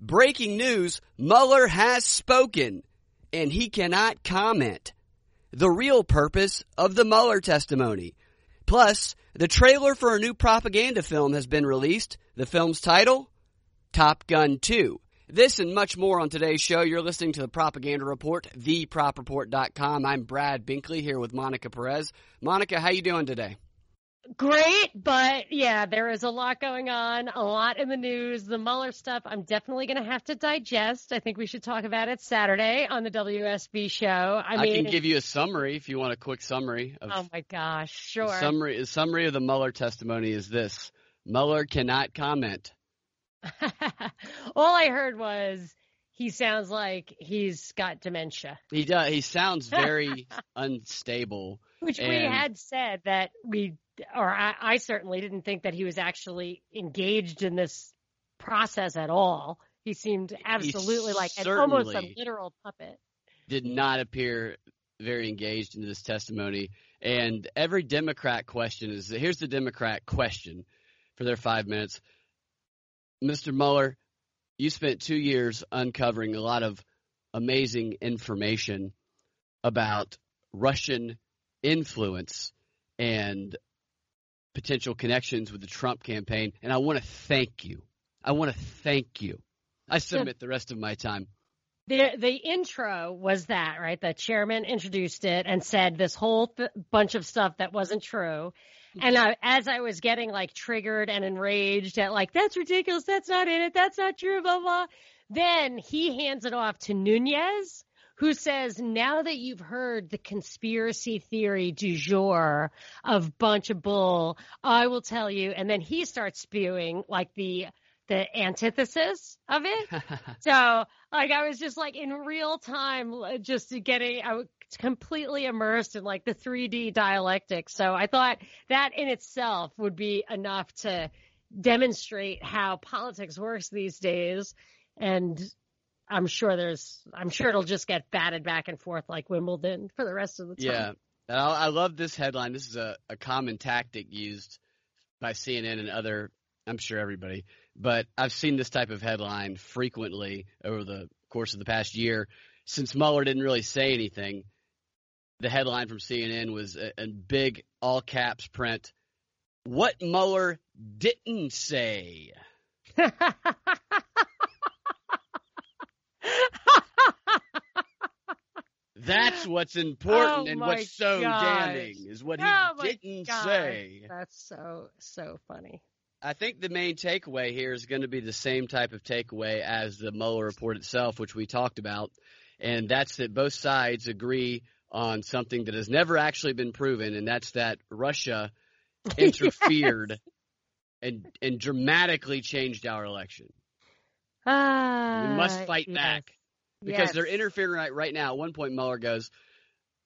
Breaking news Mueller has spoken, and he cannot comment. The real purpose of the Mueller testimony. Plus, the trailer for a new propaganda film has been released. The film's title? Top Gun 2. This and much more on today's show. You're listening to the Propaganda Report, thepropreport.com. I'm Brad Binkley here with Monica Perez. Monica, how you doing today? Great, but yeah, there is a lot going on, a lot in the news. The Mueller stuff, I'm definitely going to have to digest. I think we should talk about it Saturday on the WSB show. I, I mean, can give you a summary if you want a quick summary. Of, oh my gosh, sure. The summary, the summary of the Mueller testimony is this: Mueller cannot comment. All I heard was he sounds like he's got dementia. He does. He sounds very unstable. Which and... we had said that we or I, I certainly didn't think that he was actually engaged in this process at all. He seemed absolutely he like an, almost a literal puppet. Did not appear very engaged in this testimony. And every Democrat question is here's the Democrat question for their five minutes. Mr. Mueller, you spent two years uncovering a lot of amazing information about Russian influence and potential connections with the Trump campaign, and I want to thank you. I want to thank you. I submit the rest of my time. The the intro was that right. The chairman introduced it and said this whole th- bunch of stuff that wasn't true. Mm-hmm. And I, as I was getting like triggered and enraged at like that's ridiculous, that's not in it, that's not true, blah blah. Then he hands it off to Nunes, who says, now that you've heard the conspiracy theory du jour of bunch of bull, I will tell you. And then he starts spewing like the the antithesis of it. so like I was just like in real time, just getting I was completely immersed in like the 3D dialectic. So I thought that in itself would be enough to demonstrate how politics works these days. And I'm sure there's, I'm sure it'll just get batted back and forth like Wimbledon for the rest of the time. Yeah. I love this headline. This is a, a common tactic used by CNN and other, I'm sure everybody, but I've seen this type of headline frequently over the course of the past year. Since Mueller didn't really say anything, the headline from CNN was a, a big all caps print. What Mueller didn't say. That's what's important oh and what's so gosh. damning is what he oh didn't gosh. say. That's so so funny. I think the main takeaway here is going to be the same type of takeaway as the Mueller report itself, which we talked about, and that's that both sides agree on something that has never actually been proven, and that's that Russia interfered yes. and and dramatically changed our election. Ah, we must fight yes. back because yes. they're interfering right, right now. At one point, Mueller goes,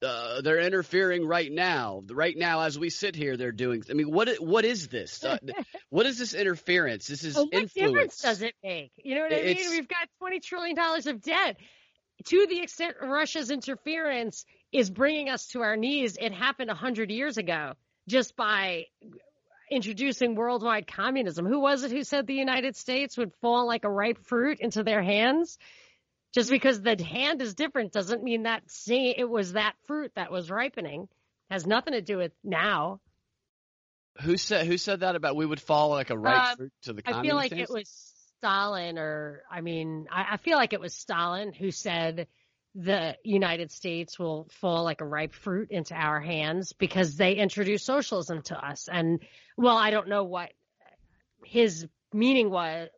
uh, "They're interfering right now. Right now, as we sit here, they're doing." I mean, what what is this? Uh, what is this interference? This is well, what influence. difference does it make? You know what I It's- mean? We've got twenty trillion dollars of debt. To the extent Russia's interference is bringing us to our knees, it happened a hundred years ago just by introducing worldwide communism. Who was it who said the United States would fall like a ripe fruit into their hands? Just because the hand is different doesn't mean that see, it was that fruit that was ripening. Has nothing to do with now. Who said who said that about we would fall like a ripe Uh, fruit to the I feel like it was Stalin, or I mean, I, I feel like it was Stalin who said the United States will fall like a ripe fruit into our hands because they introduced socialism to us. And well, I don't know what his meaning was.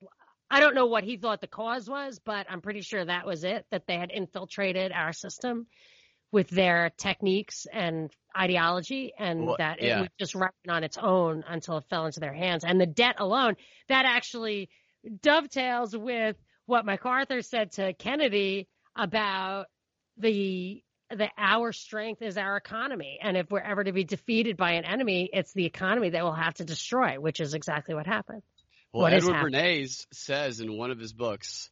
I don't know what he thought the cause was, but I'm pretty sure that was it, that they had infiltrated our system with their techniques and ideology and Well, that it yeah. would just ripen on its own until it fell into their hands. And the debt alone, that actually dovetails with what MacArthur said to Kennedy about the the our strength is our economy. And if we're ever to be defeated by an enemy, it's the economy that we'll have to destroy, which is exactly what happened. Well, what Edward. Bernays says in one of his books,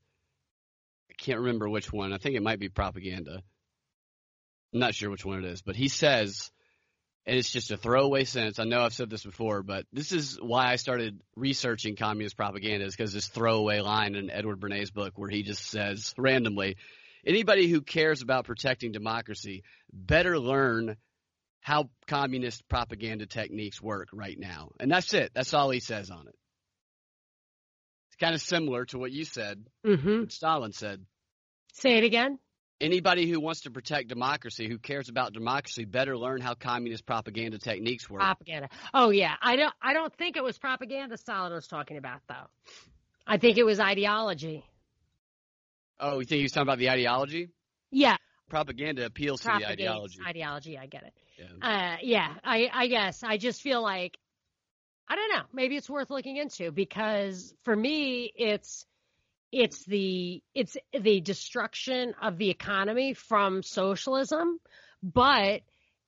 I can't remember which one. I think it might be Propaganda. I'm not sure which one it is, but he says and it's just a throwaway sentence. I know I've said this before, but this is why I started researching communist propaganda is because this throwaway line in Edward Bernays' book where he just says randomly, anybody who cares about protecting democracy better learn how communist propaganda techniques work right now. And that's it. That's all he says on it. It's kind of similar to what you said, Mm-hmm. what Stalin said. Say it again. Anybody who wants to protect democracy, who cares about democracy, better learn how communist propaganda techniques work. Propaganda. Oh yeah, I don't. I don't think it was propaganda Stalin was talking about though. I think it was ideology. Oh, you think he was talking about the ideology? Yeah, Propaganda appeals to the ideology. Ideology. I get it. Yeah. Uh, yeah. I. I guess. I just feel like. I don't know. Maybe it's worth looking into because for me, it's it's the it's the destruction of the economy from socialism, but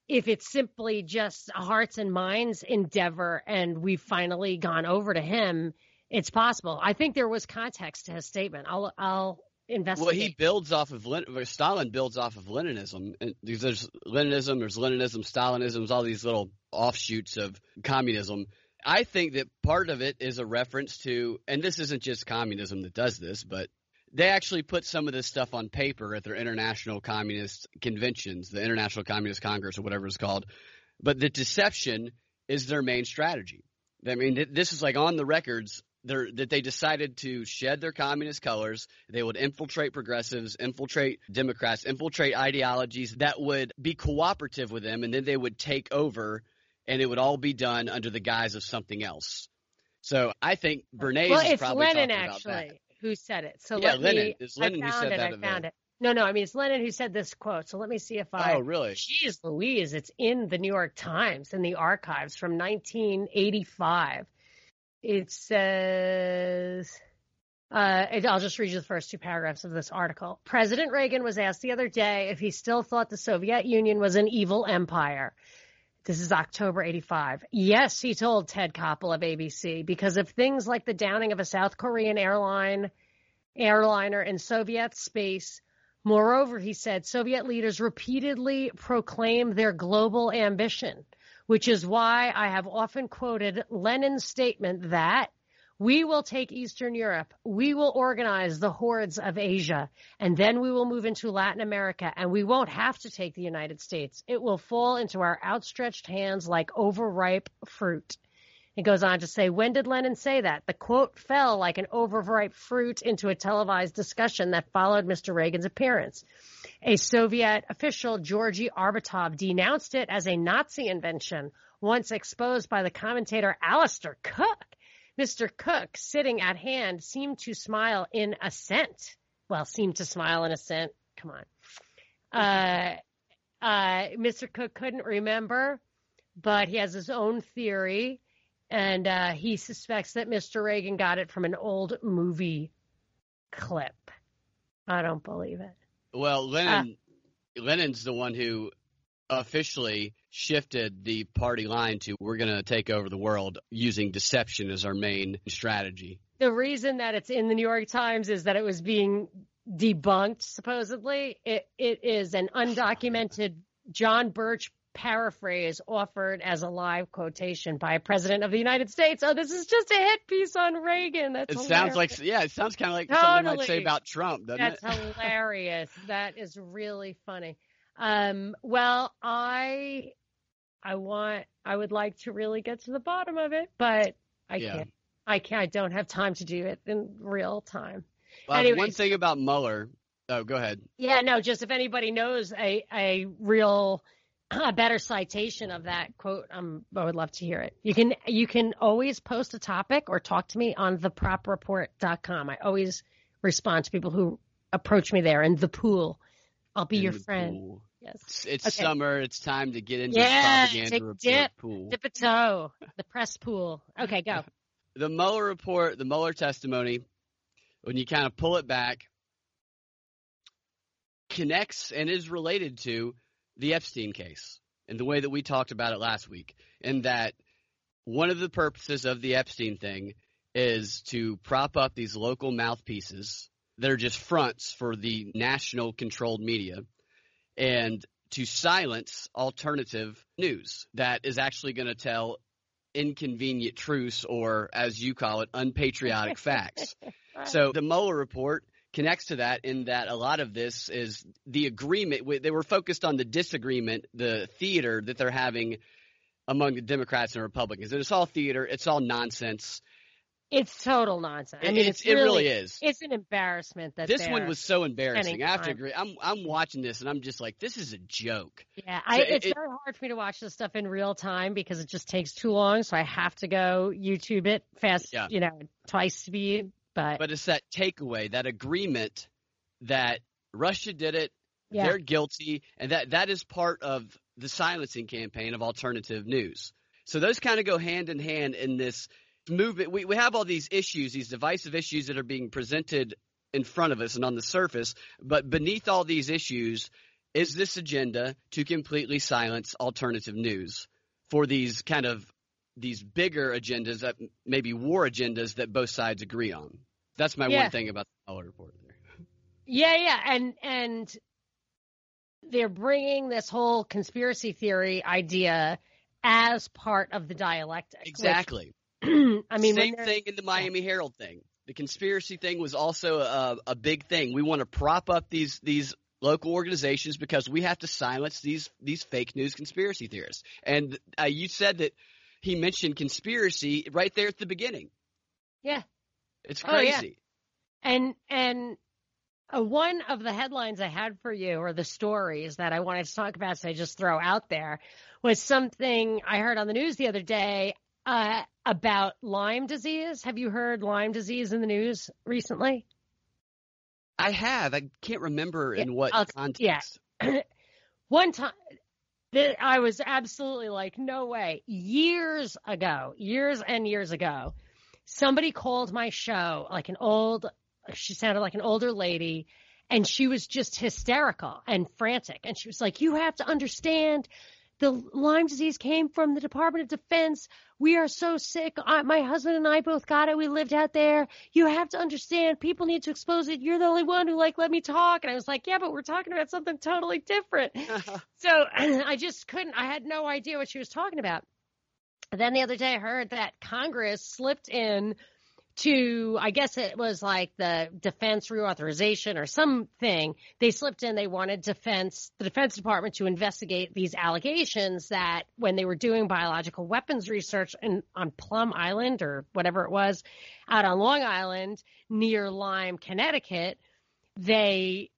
if it's simply just a hearts and minds endeavor and we've finally gone over to him, it's possible. I think there was context to his statement. I'll I'll investigate. Well, he builds off of Len- Stalin builds off of Leninism. And there's Leninism, there's Leninism, Stalinism, all these little offshoots of communism. I think that part of it is a reference to, and this isn't just communism that does this, but they actually put some of this stuff on paper at their international communist conventions, the International Communist Congress or whatever it's called. But the deception is their main strategy. I mean, this is like on the records that they decided to shed their communist colors. They would infiltrate progressives, infiltrate Democrats, infiltrate ideologies that would be cooperative with them, and then they would take over, and it would all be done under the guise of something else. So I think Bernays well, is it's probably Lenin talking about actually who said it. So Yeah, let Lenin. me. It's Lenin I who found said it. that I found it. No, no. I mean, it's Lenin who said this quote. So let me see if I. Oh, really? Jeez Louise, it's in the New York Times in the archives from 1985. It says, uh, I'll just read you the first two paragraphs of this article. President Reagan was asked the other day if he still thought the Soviet Union was an evil empire. This is October 85. Yes, he told Ted Koppel of ABC, because of things like the downing of a South Korean airline, airliner in Soviet space, Moreover, he said Soviet leaders repeatedly proclaim their global ambition, which is why I have often quoted Lenin's statement that we will take Eastern Europe, we will organize the hordes of Asia, and then we will move into Latin America, and we won't have to take the United States. It will fall into our outstretched hands like overripe fruit. It goes on to say, when did Lenin say that? The quote fell like an overripe fruit into a televised discussion that followed Mr. Reagan's appearance. A Soviet official, Georgy Arbatov, denounced it as a Nazi invention, once exposed by the commentator Alistair Cooke. Mr. Cooke, sitting at hand, seemed to smile in assent. Well, seemed to smile in assent. Come on. Uh, uh, Mr. Cooke couldn't remember, but he has his own theory and uh, he suspects that Mr. Reagan got it from an old movie clip. I don't believe it. Well, Lenin, Lenin's the one who officially shifted the party line to we're going to take over the world using deception as our main strategy. The reason that it's in the New York Times is that it was being debunked, supposedly. It, it is an undocumented John Birch paraphrase offered as a live quotation by a president of the United States. Oh, this is just a hit piece on Reagan. That's It hilarious. sounds like yeah, it sounds kind of like something I might say about Trump, doesn't it? That's it? hilarious. that is really funny. Um, well, I I want I would like to really get to the bottom of it, but I Yeah. can't. I can't. I don't have time to do it in real time. Well, one thing about Mueller. Oh, go ahead. Yeah, no, just if anybody knows a a real a better citation of that quote, um, I would love to hear it. You can you can always post a topic or talk to me on thepropreport.com. I always respond to people who approach me there in the pool. I'll be In your friend. pool. Yes. It's, it's Okay. summer. It's time to get into Yeah, the propaganda take a report dip. pool. Dip a toe. The press pool. Okay, go. the Mueller report, the Mueller testimony, when you kind of pull it back, connects and is related to the Epstein case in the way that we talked about it last week. In that one of the purposes of the Epstein thing is to prop up these local mouthpieces that are just fronts for the national controlled media. And to silence alternative news that is actually going to tell inconvenient truths or, as you call it, unpatriotic facts. So the Mueller report connects to that in that a lot of this is the agreement. They were focused on the disagreement, the theater that they're having among the Democrats and Republicans. And it's all theater. It's all nonsense. It's total nonsense. I mean, it's, it's really, it really is. It's an embarrassment that this one was so embarrassing. I have to agree. I'm I'm watching this and I'm just like, this is a joke. Yeah, I, it's it, very hard for me to watch this stuff in real time because it just takes too long. So I have to go YouTube it fast, yeah. you know, twice speed. But but it's that takeaway, that agreement that Russia did it. Yeah. They're guilty, and that that is part of the silencing campaign of alternative news. So those kind of go hand in hand in this movement. We, we have all these issues, these divisive issues that are being presented in front of us and on the surface. But beneath all these issues is this agenda to completely silence alternative news for these kind of these bigger agendas that maybe war agendas that both sides agree on. That's my yeah. one thing about the Mueller report. There. Yeah, yeah, and and they're bringing this whole conspiracy theory idea as part of the dialectic. Exactly. I mean, same thing in the Miami Herald thing. The conspiracy thing was also a, a big thing. We want to prop up these these local organizations because we have to silence these these fake news conspiracy theorists. And uh, you said that he mentioned conspiracy right there at the beginning. Yeah, it's crazy. Oh, yeah. And and uh, one of the headlines I had for you, or the stories that I wanted to talk about, so I just throw out there, was something I heard on the news the other day uh, about Lyme disease. Have you heard Lyme disease in the news recently? I have. I can't remember in what I'll, context. Yeah. One time, I was absolutely like, no way. Years ago, years and years ago, somebody called my show, like an old, she sounded like an older lady, and she was just hysterical and frantic. And she was like, you have to understand the Lyme disease came from the Department of Defense. We are so sick. I, my husband and I both got it. We lived out there. You have to understand. People need to expose it. You're the only one who like let me talk. And I was like, yeah, but we're talking about something totally different. Uh-huh. so I just couldn't. I had no idea what she was talking about. And then the other day, I heard that Congress slipped in to, I guess it was like the defense reauthorization or something. They slipped in. They wanted defense, the Defense Department to investigate these allegations that when they were doing biological weapons research in, on Plum Island or whatever it was out on Long Island near Lyme, Connecticut, they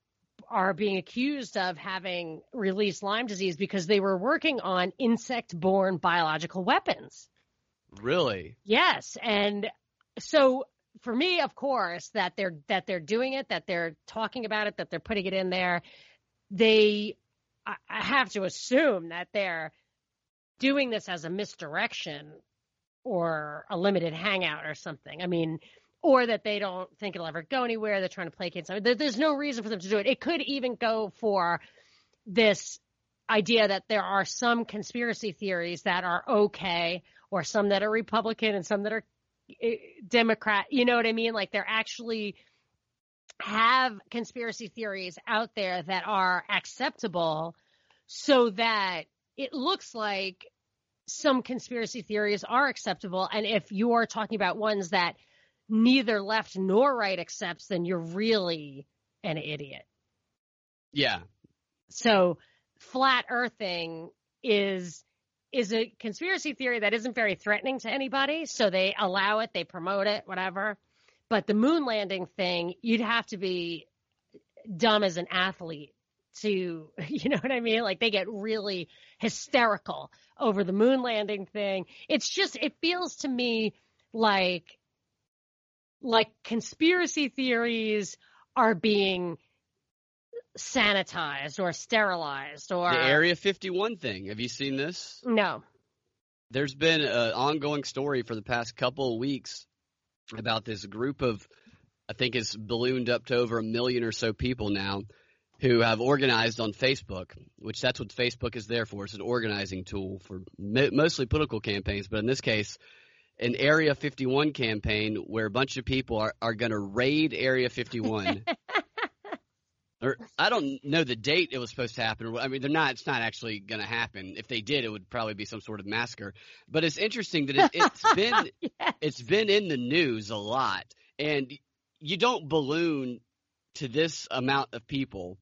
are being accused of having released Lyme disease because they were working on insect borne biological weapons. Really? Yes. And so for me, of course, that they're that they're doing it, that they're talking about it, that they're putting it in there, they I, I have to assume that they're doing this as a misdirection or a limited hangout or something. I mean, or that they don't think it'll ever go anywhere. They're trying to placate something. There's no reason for them to do it. It could even go for this idea that there are some conspiracy theories that are okay, or some that are Republican and some that are Eh, Democrat, you know what I mean? Like they're actually have conspiracy theories out there that are acceptable so that it looks like some conspiracy theories are acceptable. And if you are talking about ones that neither left nor right accepts, then you're really an idiot. Yeah. So flat earthing is is a conspiracy theory that isn't very threatening to anybody. So they allow it, they promote it, whatever. But the moon landing thing, you'd have to be dumb as an athlete to, you know what I mean? Like they get really hysterical over the moon landing thing. It's just, it feels to me like, like conspiracy theories are being sanitized or sterilized or the Area 51 thing. Have you seen this? No. There's been an ongoing story for the past couple of weeks about this group of, I think it's ballooned up to over a million or so people now who have organized on Facebook, which that's what Facebook is there for. It's an organizing tool for mostly political campaigns, but in this case, an Area 51 campaign where a bunch of people are, are going to raid Area 51 or I don't know the date it was supposed to happen. I mean, they're not. It's not actually going to happen. If they did, it would probably be some sort of massacre. But it's interesting that it, it's been yes. it's been in the news a lot, and you don't balloon to this amount of people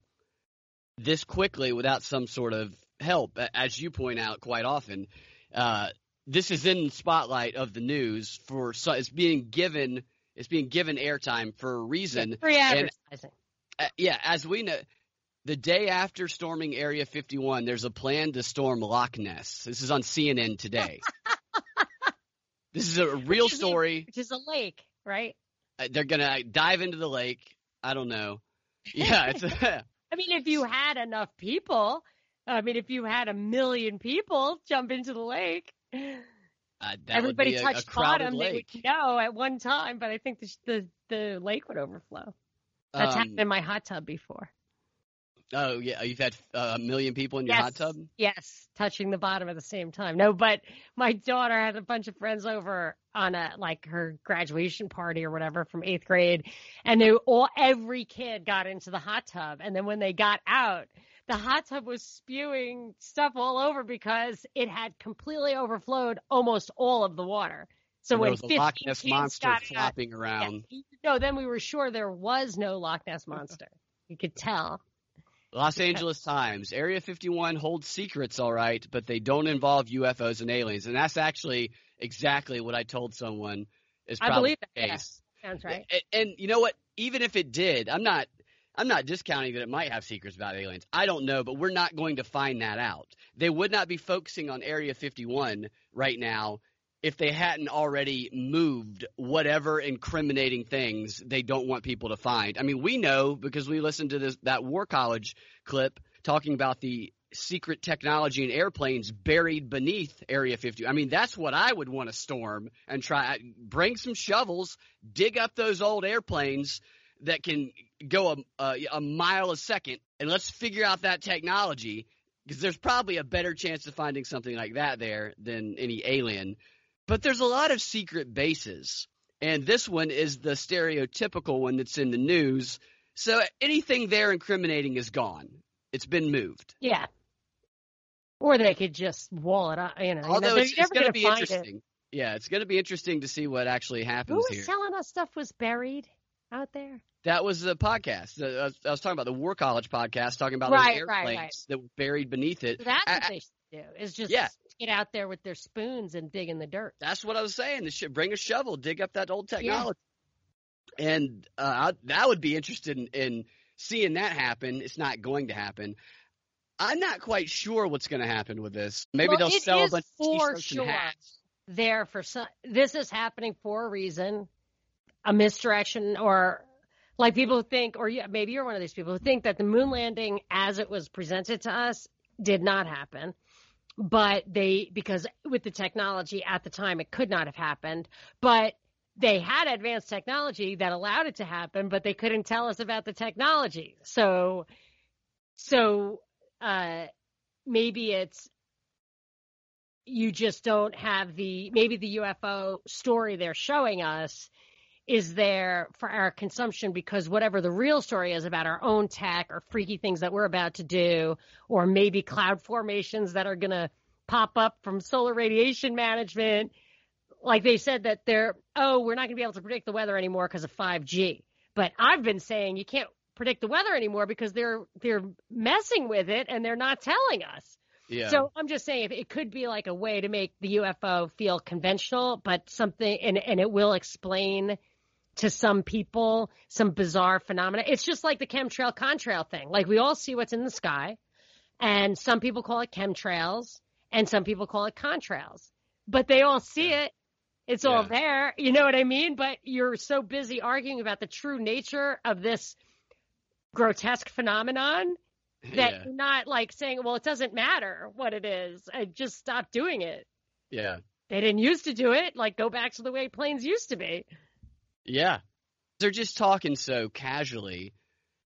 this quickly without some sort of help, as you point out quite often. Uh, this is in the spotlight of the news for so it's being given it's being given airtime for a reason. Free advertising. Uh, yeah, as we know, the day after storming Area 51, there's a plan to storm Loch Ness. This is on CNN today. this is a real Which is a- story. which is a lake, right? Uh, They're gonna dive into the lake. I don't know. Yeah, it's I mean, if you had enough people, I mean, if you had a million people jump into the lake, uh, everybody be a, a touched bottom, they would know at one time. But I think the the, the lake would overflow. That's Um, happened in my hot tub before. Oh yeah, you've had uh, a million people in your yes, hot tub. yes, touching the bottom at the same time. No, but my daughter had a bunch of friends over on a like her graduation party or whatever from eighth grade, and they all every kid got into the hot tub, and then when they got out, the hot tub was spewing stuff all over because it had completely overflowed almost all of the water. So And when there was a Loch Ness monster out- flopping yeah, around. no, then we were sure there was no Loch Ness monster. You could tell. Los Angeles Times, Area 51 holds secrets, all right, but they don't involve UFOs and aliens. And that's actually exactly what I told someone is I probably believe that. the yeah. case. Sounds right. And, and you know what? Even if it did, I'm not I'm not discounting that it might have secrets about aliens. I don't know, but we're not going to find that out. They would not be focusing on Area 51 right now if they hadn't already moved whatever incriminating things they don't want people to find. I mean, we know because we listened to this that War College clip talking about the secret technology in airplanes buried beneath Area 50. I mean, that's what I would want to storm and try uh, bring some shovels, dig up those old airplanes that can go a, a, a mile a second and let's figure out that technology because there's probably a better chance of finding something like that there than any alien. But there's a lot of secret bases, and this one is the stereotypical one that's in the news. So anything there incriminating is gone. It's been moved. Yeah. Or they could just wall it up. You know, Although it's, it's going to be find it. interesting. Yeah, it's going to be interesting to see what actually happens. Who was telling us stuff was buried out there? That was the podcast. I was, I was talking about the War College podcast, talking about Right, those airplanes right. that were buried beneath it. That's I- what they should do. Is just Yeah. Get out there with their spoons and dig in the dirt. That's what I was saying. They should bring a shovel, dig up that old technology, and uh, I, that would be interested in, in seeing that happen. It's not going to happen. I'm not quite sure what's going to happen with this. Maybe Well, they'll sell a bunch of for sure. hats. There for some. This is happening for a reason, a misdirection, or like people who think, or yeah, maybe you're one of these people who think that the moon landing, as it was presented to us, did not happen. But they, because with the technology at the time, it could not have happened. But they had advanced technology that allowed it to happen, but they couldn't tell us about the technology. So, so uh, maybe it's you just don't have the maybe the UFO story they're showing us is there for our consumption because whatever the real story is about our own tech or freaky things that we're about to do or maybe cloud formations that are going to pop up from solar radiation management. Like they said that they're oh we're not going to be able to predict the weather anymore because of 5G but I've been saying you can't predict the weather anymore because they're they're messing with it and they're not telling us. Yeah. so I'm just saying, if it could be like a way to make the UFO feel conventional, but something, and and it will explain to some people some bizarre phenomena. It's just like the chemtrail contrail thing. Like we all see what's in the sky, and some people call it chemtrails, and some people call it contrails, but they all see it. It's all there. You know what I mean? But you're so busy arguing about the true nature of this grotesque phenomenon that yeah. you're not like saying, well, it doesn't matter what it is. I just stop doing it. Yeah. They didn't used to do it. Like go back to the way planes used to be. Yeah. They're just talking so casually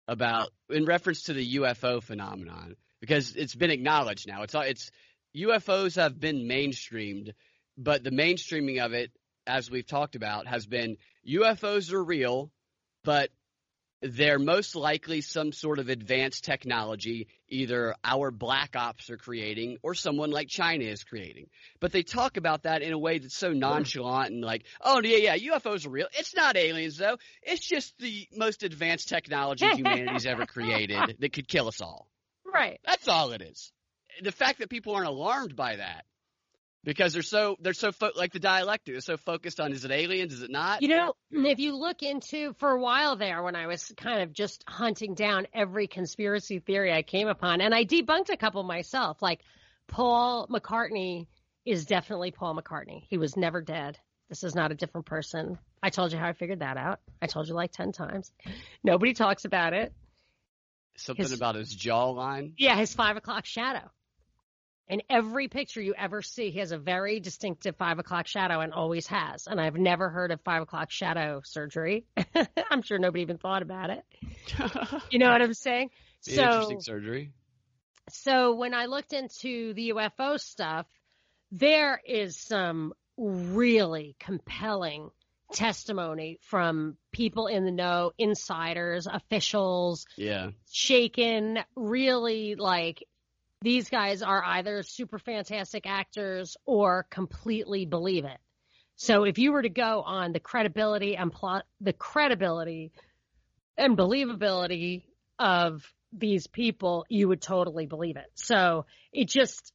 about in reference to the UFO phenomenon because it's been acknowledged now. It's it's UFOs have been mainstreamed, but the mainstreaming of it as we've talked about has been UFOs are real, but they're most likely some sort of advanced technology either our black ops are creating or someone like China is creating. But they talk about that in a way that's so nonchalant and like, oh yeah, yeah, UFOs are real. It's not aliens though. It's just the most advanced technology humanity's ever created that could kill us all. Right. That's all it is. The fact that people aren't alarmed by that because they're so they're so fo- like the dialectic they're so focused on is it aliens is it not? You know if you look into for a while there when i was kind of just hunting down every conspiracy theory i came upon and i debunked a couple myself like paul mccartney is definitely paul mccartney. He was never dead. This is not a different person. I told you how i figured that out. I told you like 10 times. Nobody talks about it. Something his, about his jawline? Yeah his five o'clock shadow in every picture you ever see, he has a very distinctive five o'clock shadow and always has. And I've never heard of five o'clock shadow surgery. I'm sure nobody even thought about it. you know what I'm saying? so, interesting surgery. So when I looked into the UFO stuff, there is some really compelling testimony from people in the know, insiders, officials. Yeah. Shaken, really like these guys are either super fantastic actors or completely believe it. So if you were to go on the credibility and plot, the credibility and believability of these people, you would totally believe it. So it just,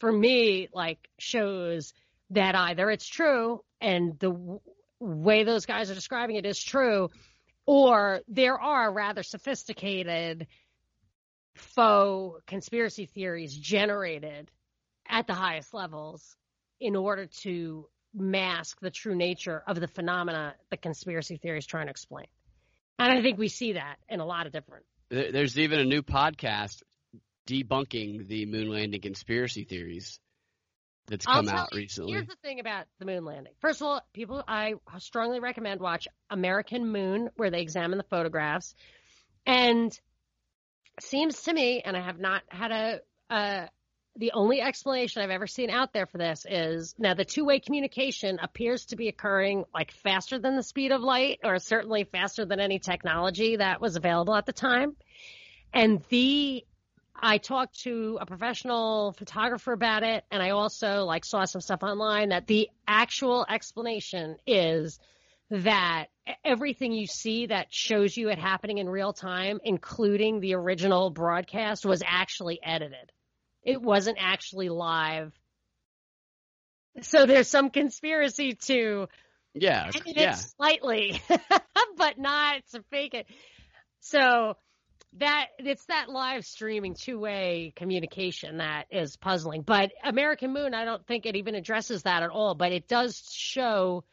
for me, like shows that either it's true and the w- way those guys are describing it is true, or there are rather sophisticated faux conspiracy theories generated at the highest levels in order to mask the true nature of the phenomena the conspiracy theory is trying to explain. And I think we see that in a lot of different. There's even a new podcast debunking the moon landing conspiracy theories that's come out you, recently. Here's the thing about the moon landing. First of all, people, I strongly recommend watch American Moon, where they examine the photographs. And seems to me, and I have not had a, uh, the only explanation I've ever seen out there for this is now the two way communication appears to be occurring like faster than the speed of light, or certainly faster than any technology that was available at the time. And the I talked to a professional photographer about it, and I also like saw some stuff online that the actual explanation is that everything you see that shows you it happening in real time, including the original broadcast, was actually edited. It wasn't actually live. So there's some conspiracy to yeah, edit yeah. it slightly, but not to fake it. So that it's that live streaming two way communication that is puzzling. But American Moon, I don't think it even addresses that at all. But it does show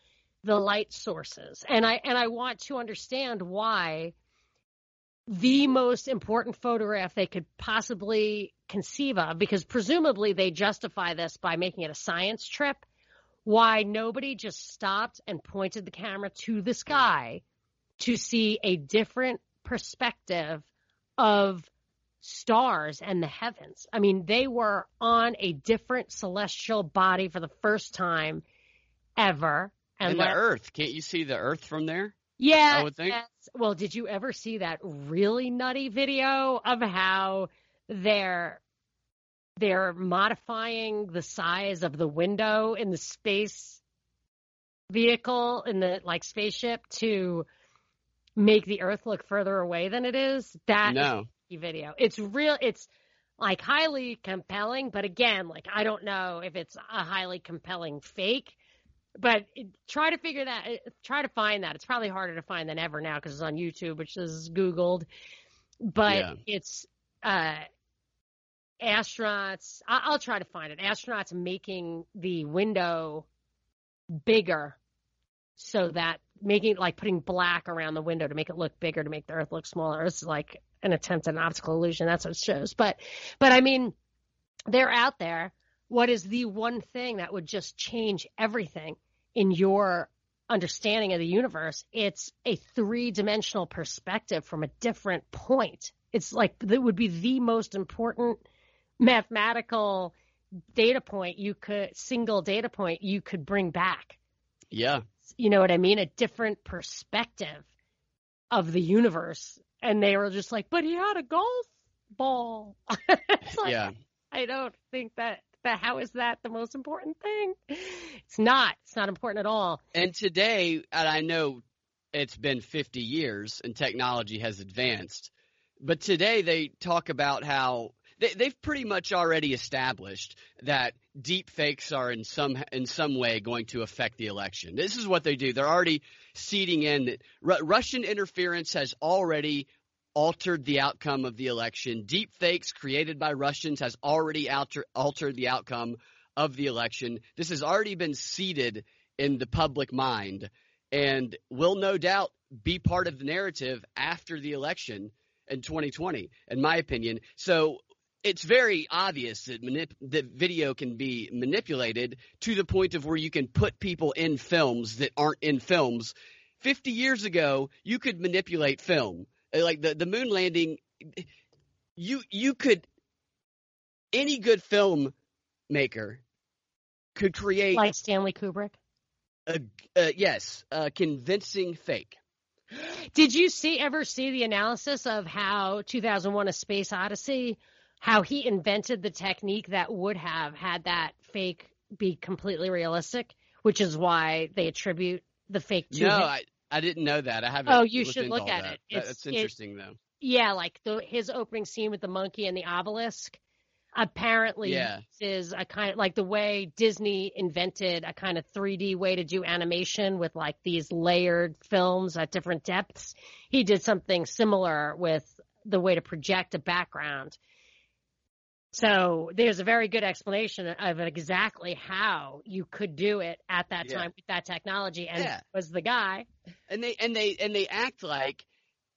the light sources. And I and I want to understand why the most important photograph they could possibly conceive of because presumably they justify this by making it a science trip why nobody just stopped and pointed the camera to the sky to see a different perspective of stars and the heavens. I mean, they were on a different celestial body for the first time ever. And, and the Earth, can't you see the Earth from there? Yeah. I would think. Yes. Well, did you ever see that really nutty video of how they're they're modifying the size of the window in the space vehicle in the like spaceship to make the Earth look further away than it is? That no. is video. It's real. It's like highly compelling, but again, like I don't know if it's a highly compelling fake but try to figure that try to find that. It's probably harder to find than ever now because it's on youtube which is googled. But yeah. it's uh astronauts I- will try to find it. Astronauts making the window bigger so that making like putting black around the window to make it look bigger to make the earth look smaller is like an attempt at an optical illusion. That's what it shows. But but i mean they're out there. What is the one thing that would just change everything in your understanding of the universe, it's a three dimensional perspective from a different point. It's like that would be the most important mathematical data point you could, single data point you could bring back. Yeah. You know what I mean? A different perspective. of the universe. And they were just like, but he had a golf ball. like, yeah. I don't think that that how is that the most important thing? It's not. It's not important at all. And today, and I know it's been 50 years and technology has advanced, but today they talk about how they, they've pretty much already established that deep fakes are in some in some way going to affect the election. This is what they do. They're already seeding in that Russian interference has already altered the outcome of the election. Deep fakes created by Russians has already alter, altered the outcome of the election. This has already been seeded in the public mind and will no doubt be part of the narrative after the election in 2020, in my opinion. So it's very obvious that manip- that video can be manipulated to the point of where you can put people in films that aren't in films. 50 years ago, you could manipulate film. Uh, like the, the moon landing, you you could any good film maker could create like Stanley Kubrick. A, uh, yes, a convincing fake. Did you see ever see the analysis of how 2001: A Space Odyssey how he invented the technique that would have had that fake be completely realistic, which is why they attribute the fake to no, him. I, I didn't know that. I haven't. Oh, you should look at that. it. It's, That's interesting, it, though. Yeah, like the, his opening scene with the monkey and the obelisk. Apparently, yeah. is a kind of like the way Disney invented a kind of 3D way to do animation with like these layered films at different depths. He did something similar with the way to project a background so there's a very good explanation of exactly how you could do it at that yeah. time with that technology, and yeah. was the guy. And they and they and they act like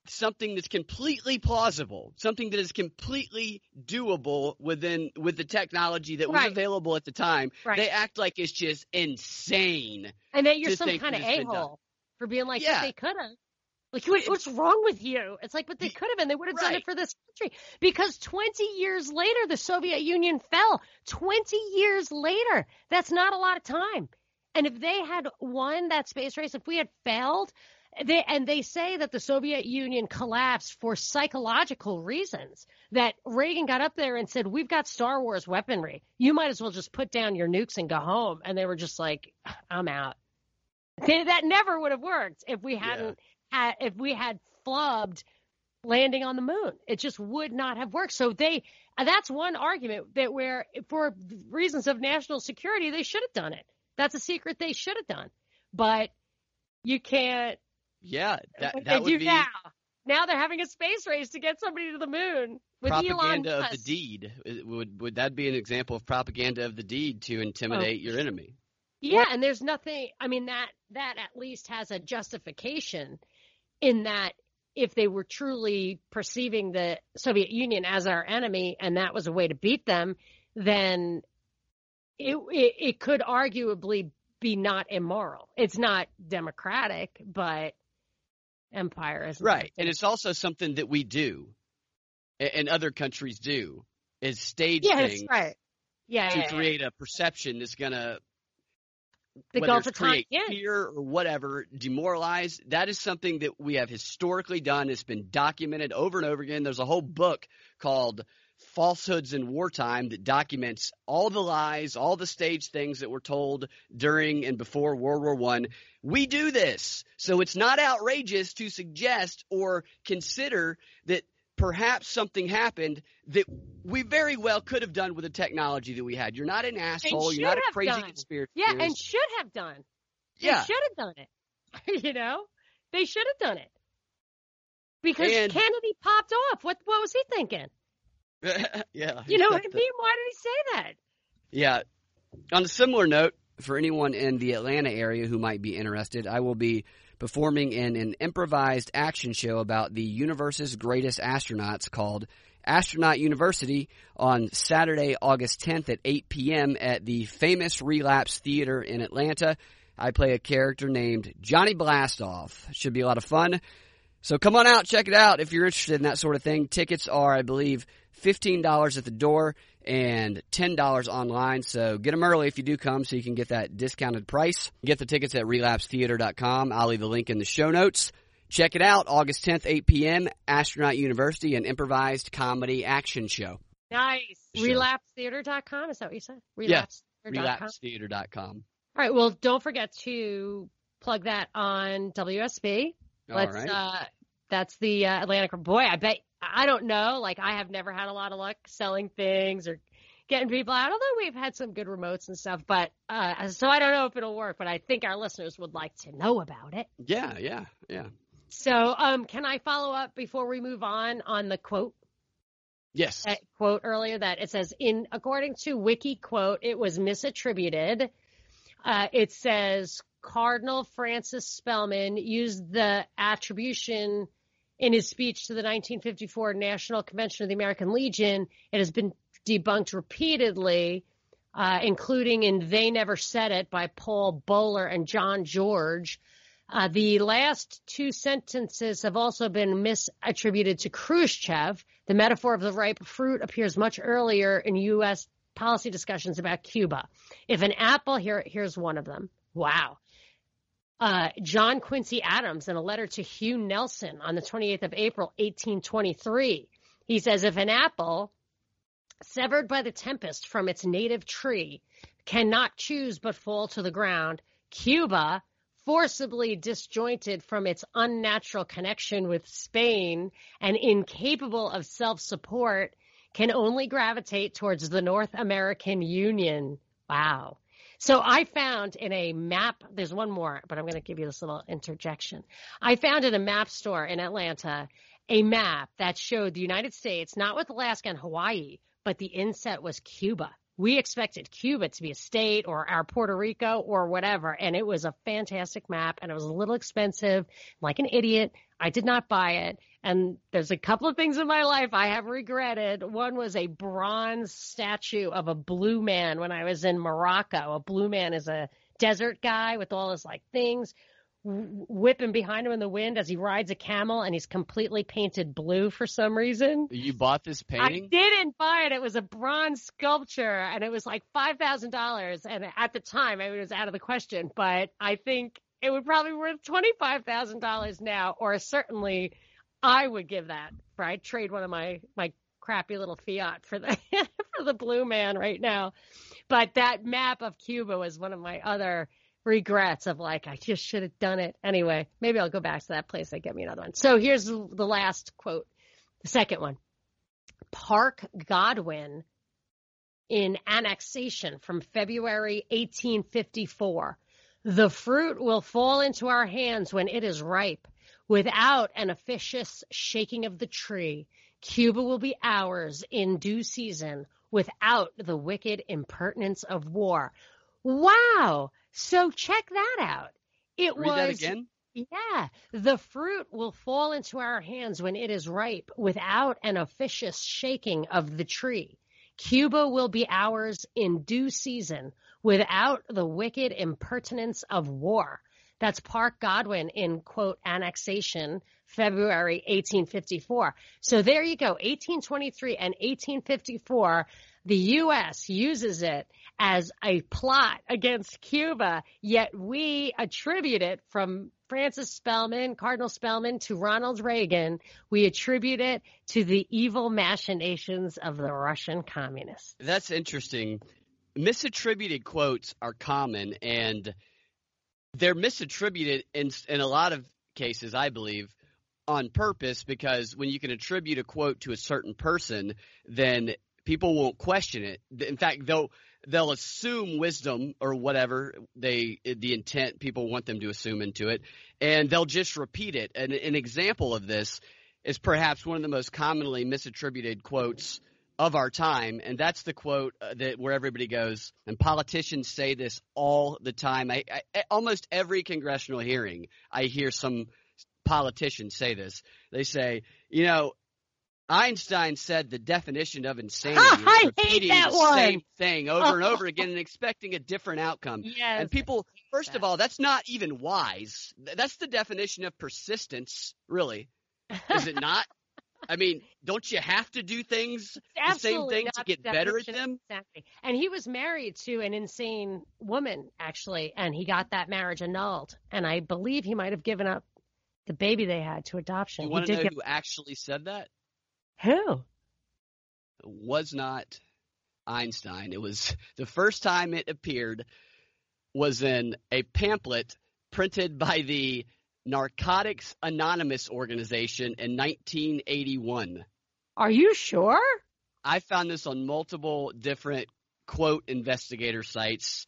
something that's completely plausible, something that is completely doable within with the technology that was available at the time. Right. They act like it's just insane. And that you're some kind of a hole for being like, Yeah. they could have. Like, what, what's wrong with you? It's like, but they could have, and they would have done it for this country. Because 20 years later, the Soviet Union fell. 20 years later. That's not a lot of time. And if they had won that space race, if we had failed, they, and they say that the Soviet Union collapsed for psychological reasons, that Reagan got up there and said, We've got Star Wars weaponry. You might as well just put down your nukes and go home. And they were just like, I'm out. They- that never would have worked if we hadn't had if we had flubbed landing on the moon. It just would not have worked. So they uh, that's one argument that where for reasons of national security they should have done it. That's a secret they should have done. But you can't Yeah, that that they would do be now. Now they're having a space race to get somebody to the moon with Elon Musk propaganda of the deed. Would would that be an example of propaganda of the deed to intimidate your enemy? Yeah, and there's nothing. I mean that that at least has a justification in that if they were truly perceiving the Soviet Union as our enemy and that was a way to beat them, then it it, it could arguably be not immoral. It's not democratic, but empire is Right, and it's also something that we do, and other countries do, is stage yeah, things right. Yeah, to yeah, yeah. create a perception that's gonna the Gulf it's of create Tonkin. fear or whatever, demoralize. That is something that we have historically done. It's been documented over and over again. There's a whole book called Falsehoods in Wartime that documents all the lies, all the stage things that were told during and before World War One. We do this, so it's not outrageous to suggest or consider that perhaps something happened that we very well could have done with the technology that we had. You're not an asshole. You're not a crazy done. conspiracy Yeah, theorist. and should have done. They yeah. should have done it. you know, they should have done it because And- Kennedy popped off. What what was he thinking? yeah. You know what I mean? Why did he say that? Yeah. On a similar note, for anyone in the Atlanta area who might be interested, I will be performing in an improvised action show about the universe's greatest astronauts called Astronaut University on Saturday, August 10th at 8 p.m. at the famous Relapse Theater in Atlanta. I play a character named Johnny Blastoff. Should be a lot of fun. So come on out, check it out if you're interested in that sort of thing. Tickets are, I believe, $15 at the door and $10 online. So get them early if you do come so you can get that discounted price. Get the tickets at relapsetheater.com. I'll leave the link in the show notes. Check it out, August 10th, 8 p.m., Astronaut University, an improvised comedy action show. Nice. Sure. Relapsetheater.com, is that what you said? Yeah. Relapsetheater.com. RelapseTheater.com. All right. Well, don't forget to plug that on WSB. All Let's. right. Uh, that's the uh, Atlantic. Boy, I bet. I don't know. Like, I have never had a lot of luck selling things or getting people out. Although we've had some good remotes and stuff, but uh, so I don't know if it'll work. But I think our listeners would like to know about it. yeah, yeah, yeah. So, um, can I follow up before we move on on the quote? Yes. that quote earlier that it says in according to Wikiquote it was misattributed uh, it says cardinal francis spellman used the attribution in his speech to the 1954 national convention of the american legion it has been debunked repeatedly uh, including in they never said it by paul boller and john george uh, the last two sentences have also been misattributed to Khrushchev. The metaphor of the ripe fruit appears much earlier in U.S. policy discussions about Cuba. If an apple, here, here's one of them. Wow. Uh, John Quincy Adams, in a letter to Hugh Nelson on the 28th of April, 1823, he says, if an apple severed by the tempest from its native tree cannot choose but fall to the ground, Cuba forcibly disjointed from its unnatural connection with Spain and incapable of self support can only gravitate towards the North American Union. Wow. So I found in a map, there's one more, but I'm going to give you this little interjection. I found in a map store in Atlanta a map that showed the United States, not with Alaska and Hawaii, but the inset was Cuba we expected Cuba to be a state or our Puerto Rico or whatever. And it was a fantastic map and it was a little expensive. Like an idiot, I did not buy it. And there's a couple of things in my life I have regretted. One was a bronze statue of a blue man when I was in Morocco. A blue man is a desert guy with all his like things whipping behind him in the wind as he rides a camel and he's completely painted blue for some reason. You bought this painting? I didn't buy it. It was a bronze sculpture and it was like $5,000 and at the time it was out of the question, but I think it would probably be worth $25,000 now or certainly I would give that, right? Trade one of my my crappy little Fiat for the for the blue man right now. But that map of Cuba was one of my other regrets of like I just should have done it anyway. Maybe I'll go back to that place and get me another one. So here's the last quote, the second one. Parke Godwin in annexation from February 1854. The fruit will fall into our hands when it is ripe. Without an officious shaking of the tree, Cuba will be ours in due season without the wicked impertinence of war. Wow. So check that out. It Read was that again. yeah, the fruit will fall into our hands when it is ripe without an officious shaking of the tree. Cuba will be ours in due season without the wicked impertinence of war. That's Parke Godwin in quote annexation, February 1854. So there you go, 1823 and 1854. The U.S. uses it as a plot against Cuba, yet we attribute it from Francis Spellman, Cardinal Spellman, to Ronald Reagan. We attribute it to the evil machinations of the Russian communists. That's interesting. Misattributed quotes are common, and they're misattributed in in a lot of cases, I believe, on purpose. Because when you can attribute a quote to a certain person, then people won't question it. In fact, they'll they'll assume wisdom or whatever they the intent people want them to assume into it, and they'll just repeat it. And an example of this is perhaps one of the most commonly misattributed quotes of our time, and that's the quote uh, that where everybody goes, and politicians say this all the time. I, I, almost every congressional hearing, I hear some politicians say this. They say, you know, Einstein said the definition of insanity is I hate repeating that the one. same thing over and over again and expecting a different outcome. Yes. And people, first of all, that's not even wise. That's the definition of persistence, really. Is it not? I mean, don't you have to do things the same thing to get better at them? Exactly. And he was married to an insane woman, actually, and he got that marriage annulled. And I believe he might have given up the baby they had to adoption. You want to know who actually said that? Who? It was not Einstein. It was the first time it appeared was in a pamphlet printed by the Narcotics Anonymous organization in 1981. Are you sure? I found this on multiple different quote investigator sites,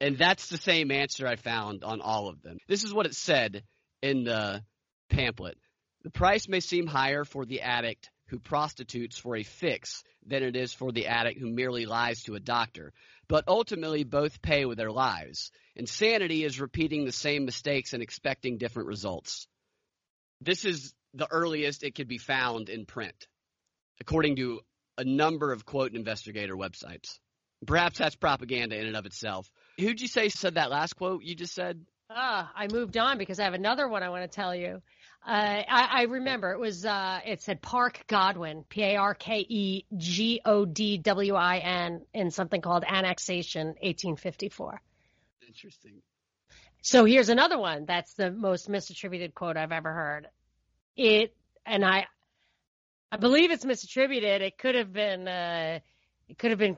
and that's the same answer I found on all of them. This is what it said in the pamphlet. The price may seem higher for the addict who prostitutes for a fix than it is for the addict who merely lies to a doctor. But ultimately, both pay with their lives. Insanity is repeating the same mistakes and expecting different results. This is the earliest it could be found in print, according to a number of quote investigator websites. Perhaps that's propaganda in and of itself. Who'd you say said that last quote you just said? Ah, I moved on because I have another one I want to tell you. Uh, I, I remember it was uh, it said Parke Godwin, P A R K E G O D W I N, in something called Annexation, 1854. Interesting. So here's another one. That's the most misattributed quote I've ever heard. It and I, I believe it's misattributed. It could have been, uh, it could have been,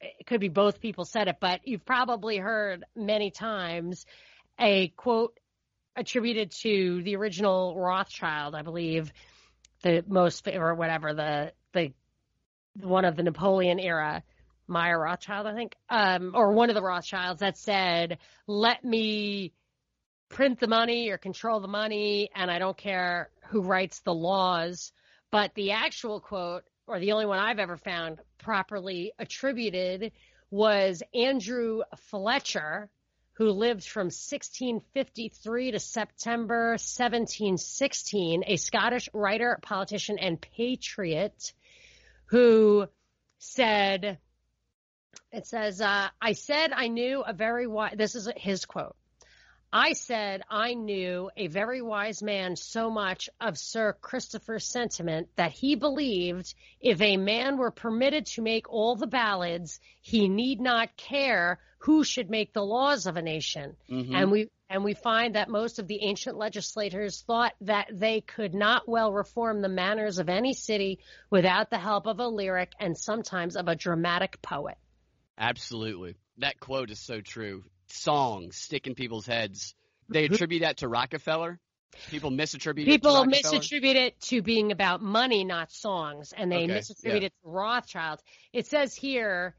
it could be both people said it, but you've probably heard many times a quote attributed to the original Rothschild, I believe, the most or whatever the the one of the Napoleon era, Meyer Rothschild, I think, um, or one of the Rothschilds that said, "Let me print the money or control the money, and I don't care who writes the laws." But the actual quote, or the only one I've ever found properly attributed, was Andrew Fletcher, who lived from 1653 to September 1716, a Scottish writer, politician, and patriot who said, it says, uh, I said I knew a very wise, this is his quote. I said I knew a very wise man so much of Sir Christopher's sentiment that he believed if a man were permitted to make all the ballads, he need not care who should make the laws of a nation. Mhm. And we and we find that most of the ancient legislators thought that they could not well reform the manners of any city without the help of a lyric and sometimes of a dramatic poet. Absolutely. That quote is so true. Songs stick in people's heads. They attribute that to Rockefeller. People misattribute it to People Rockefeller. misattribute it to being about money, not songs, and they Okay, misattribute yeah. it to Rothschild. It says here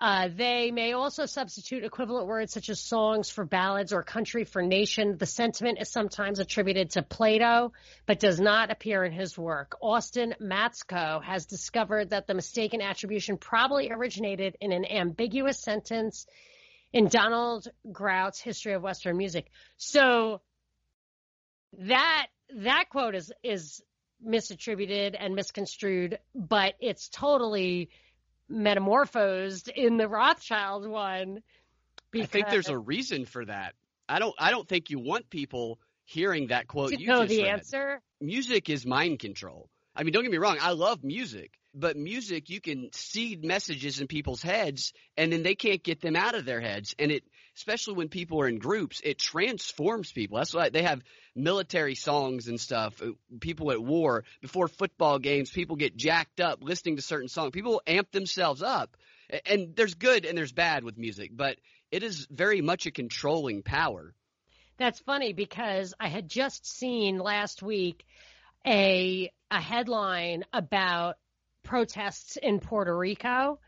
uh, they may also substitute equivalent words such as songs for ballads or country for nation. The sentiment is sometimes attributed to Plato, but does not appear in his work. Austin Matsko has discovered that the mistaken attribution probably originated in an ambiguous sentence in Donald Grout's History of Western Music. So that that quote is is misattributed and misconstrued, but it's totally metamorphosed in the Rothschild one. I think there's a reason for that. I don't. I don't think you want people hearing that quote. to you know the read. answer. Music is mind control. I mean, don't get me wrong. I love music, but music you can seed messages in people's heads, and then they can't get them out of their heads. And it, especially when people are in groups, it transforms people. That's why they have military songs and stuff. Uh, People at war before football games, people get jacked up listening to certain songs. People amp themselves up, and there's good and there's bad with music, but it is very much a controlling power. That's funny because I had just seen last week a a headline about protests in Puerto Rico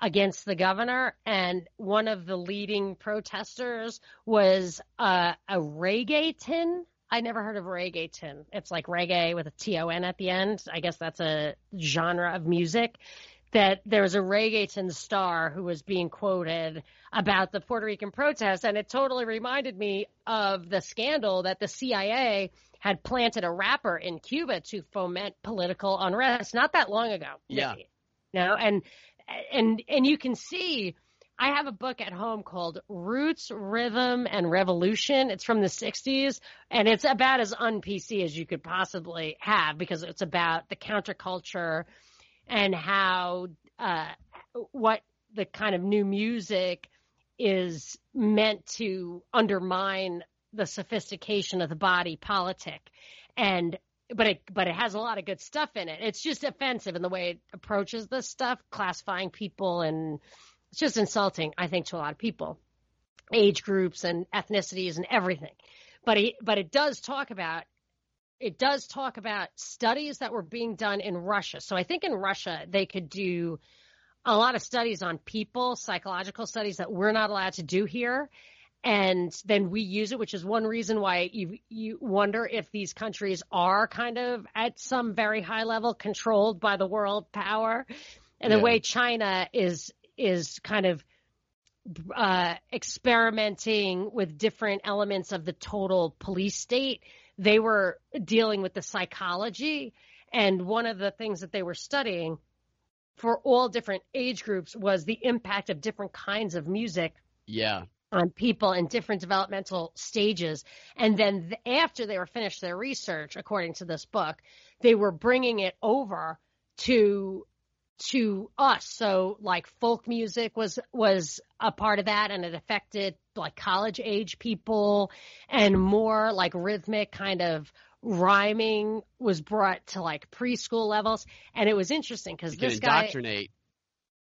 against the governor, and one of the leading protesters was uh, a reggaeton. I never heard of reggaeton. It's like reggae with a T O N at the end. I guess that's a genre of music. That there was a reggaeton star who was being quoted about the Puerto Rican protest, and it totally reminded me of the scandal that the CIA had planted a rapper in Cuba to foment political unrest not that long ago. Yeah. No, and and and you can see I have a book at home called Roots, Rhythm, and Revolution. It's from the 60s, and it's about as un-PC as you could possibly have because it's about the counterculture and how uh, what the kind of new music is meant to undermine the sophistication of the body politic, and but it but it has a lot of good stuff in it. It's just offensive in the way it approaches this stuff, classifying people, and it's just insulting, I think, to a lot of people, age groups and ethnicities and everything. But he, but it does talk about it does talk about studies that were being done in Russia. So I think in Russia they could do a lot of studies on people, psychological studies that we're not allowed to do here. And then we use it, which is one reason why you you wonder if these countries are kind of at some very high level controlled by the world power. And yeah. the way China is is kind of uh, experimenting with different elements of the total police state. They were dealing with the psychology. And one of the things that they were studying for all different age groups was the impact of different kinds of music. Yeah. On people in different developmental stages. And then after they were finished their research, according to this book, they were bringing it over to to us. So like folk music was was a part of that and it affected like college age people and more like rhythmic kind of rhyming was brought to like preschool levels, and it was interesting because this indoctrinate.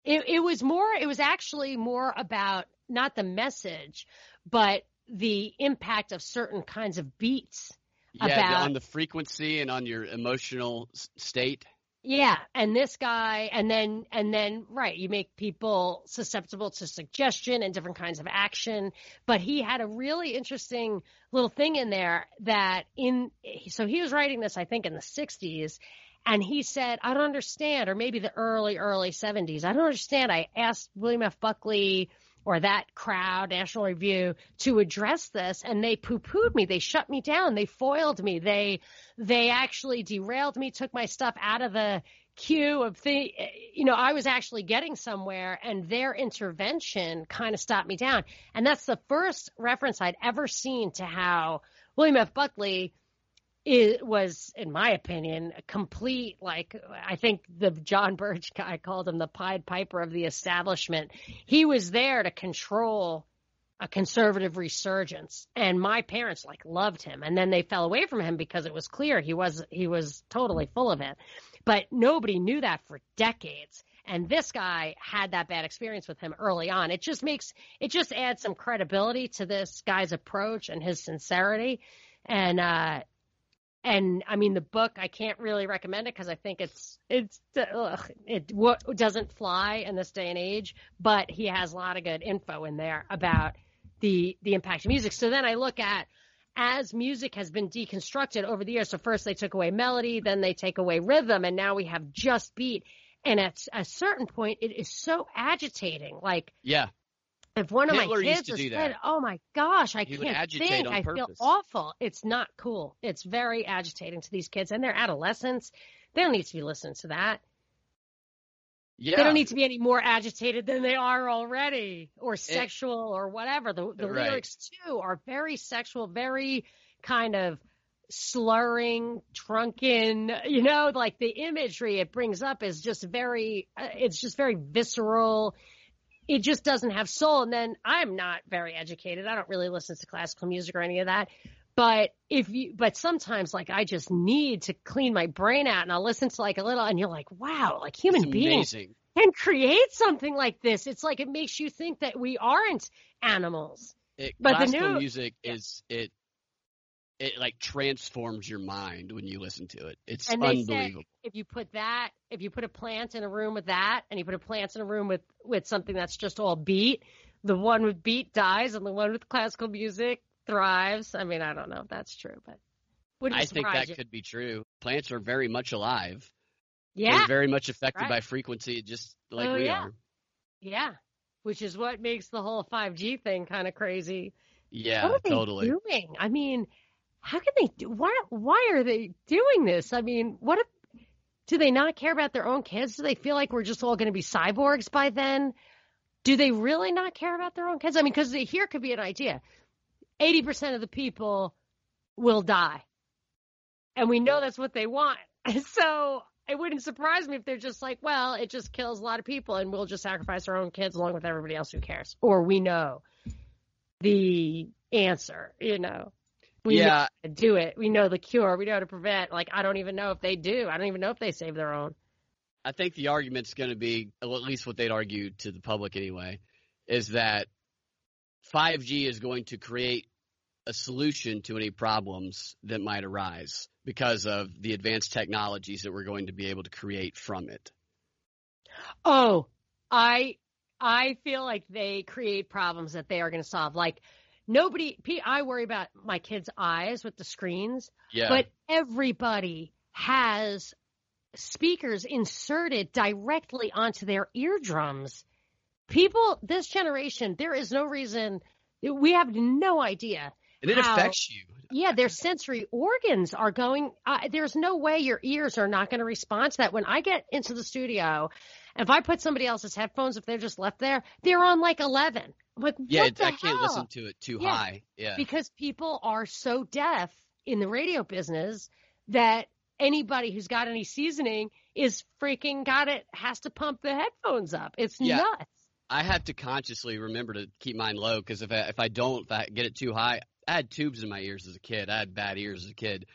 guy. It, it was more. It was actually more about not the message, but the impact of certain kinds of beats. Yeah, about, on the frequency and on your emotional state. Yeah, and this guy, and then and then right, you make people susceptible to suggestion and different kinds of action. But he had a really interesting little thing in there that in so he was writing this, I think, in the '60s, and he said, "I don't understand," or maybe the early early '70s. I don't understand. I asked William F. Buckley or that crowd, National Review, to address this, and they poo-pooed me. They shut me down. They foiled me. They they actually derailed me, took my stuff out of the queue of the. You know, I was actually getting somewhere, and their intervention kind of stopped me down. And that's the first reference I'd ever seen to how William F. Buckley it was, in my opinion, a complete like I think the John Birch guy called him the Pied Piper of the establishment. He was there to control a conservative resurgence, and my parents like loved him, and then they fell away from him because it was clear he was he was totally full of it. But nobody knew that for decades. And this guy had that bad experience with him early on. It just makes it just adds some credibility to this guy's approach and his sincerity. And uh, and I mean the book I can't really recommend it because I think it's it's ugh, it what doesn't fly in this day and age. But he has a lot of good info in there about the the impact of music. So then I look at as music has been deconstructed over the years. So first they took away melody, then they take away rhythm, and now we have just beat. And at a certain point, it is so agitating. Like yeah, if one of Hitler my kids is said, "Oh my gosh, I he can't think. I feel awful." It's not cool. It's very agitating to these kids, and they're adolescents. They don't need to be listening to that. Yeah. They don't need to be any more agitated than they are already, or sexual, it, or whatever. The the right. lyrics too are very sexual, very kind of slurring, drunken. You know, like the imagery it brings up is just very. Uh, it's just very visceral it just doesn't have soul. And then I'm not very educated. I don't really listen to classical music or any of that. But if you, but sometimes like I just need to clean my brain out and I'll listen to like a little and you're like, wow, like human beings amazing. can create something like this. It's like it makes you think that we aren't animals. It, but the classical new music is it it like transforms your mind when you listen to it. It's and they unbelievable. If you put that, if you put a plant in a room with that, and you put a plant in a room with with something that's just all beat, the one with beat dies, and the one with classical music thrives. I mean, I don't know if that's true, but I think that you. could be true. Plants are very much alive. Yeah, They're very much affected right. by frequency, just like oh, we yeah. are. Yeah, which is what makes the whole 5G thing kind of crazy. Yeah, what are totally. doing? I mean, how can they do? Why? Why are they doing this? I mean, what if? Do they not care about their own kids? Do they feel like we're just all going to be cyborgs by then? Do they really not care about their own kids? I mean, because here could be an idea: eighty percent of the people will die, and we know that's what they want. So it wouldn't surprise me if they're just like, well, it just kills a lot of people, and we'll just sacrifice our own kids along with everybody else who cares. Or we know the answer. You know, we yeah, know how to do it. We know the cure. We know how to prevent. Like I don't even know if they do. I don't even know if they save their own. I think the argument's going to be, at least what they'd argue to the public anyway, is that 5G is going to create a solution to any problems that might arise because of the advanced technologies that we're going to be able to create from it. Oh, I I feel like they create problems that they are going to solve. Like nobody, I worry about my kids' eyes with the screens, Yeah. but everybody has speakers inserted directly onto their eardrums. People, this generation, there is no reason. We have no idea. and it how- affects you. Yeah, their sensory organs are going. Uh, there's no way your ears are not going to respond to that. When I get into the studio, if I put somebody else's headphones, if they're just left there, they're on like 11. Like, Yeah, I can't hell? listen to it too Yeah. high. Yeah. because people are so deaf in the radio business that anybody who's got any seasoning is freaking got it has to pump the headphones up. It's Yeah. nuts. I have to consciously remember to keep mine low because if I, if I don't, if I get it too high, I had tubes in my ears as a kid. I had bad ears as a kid.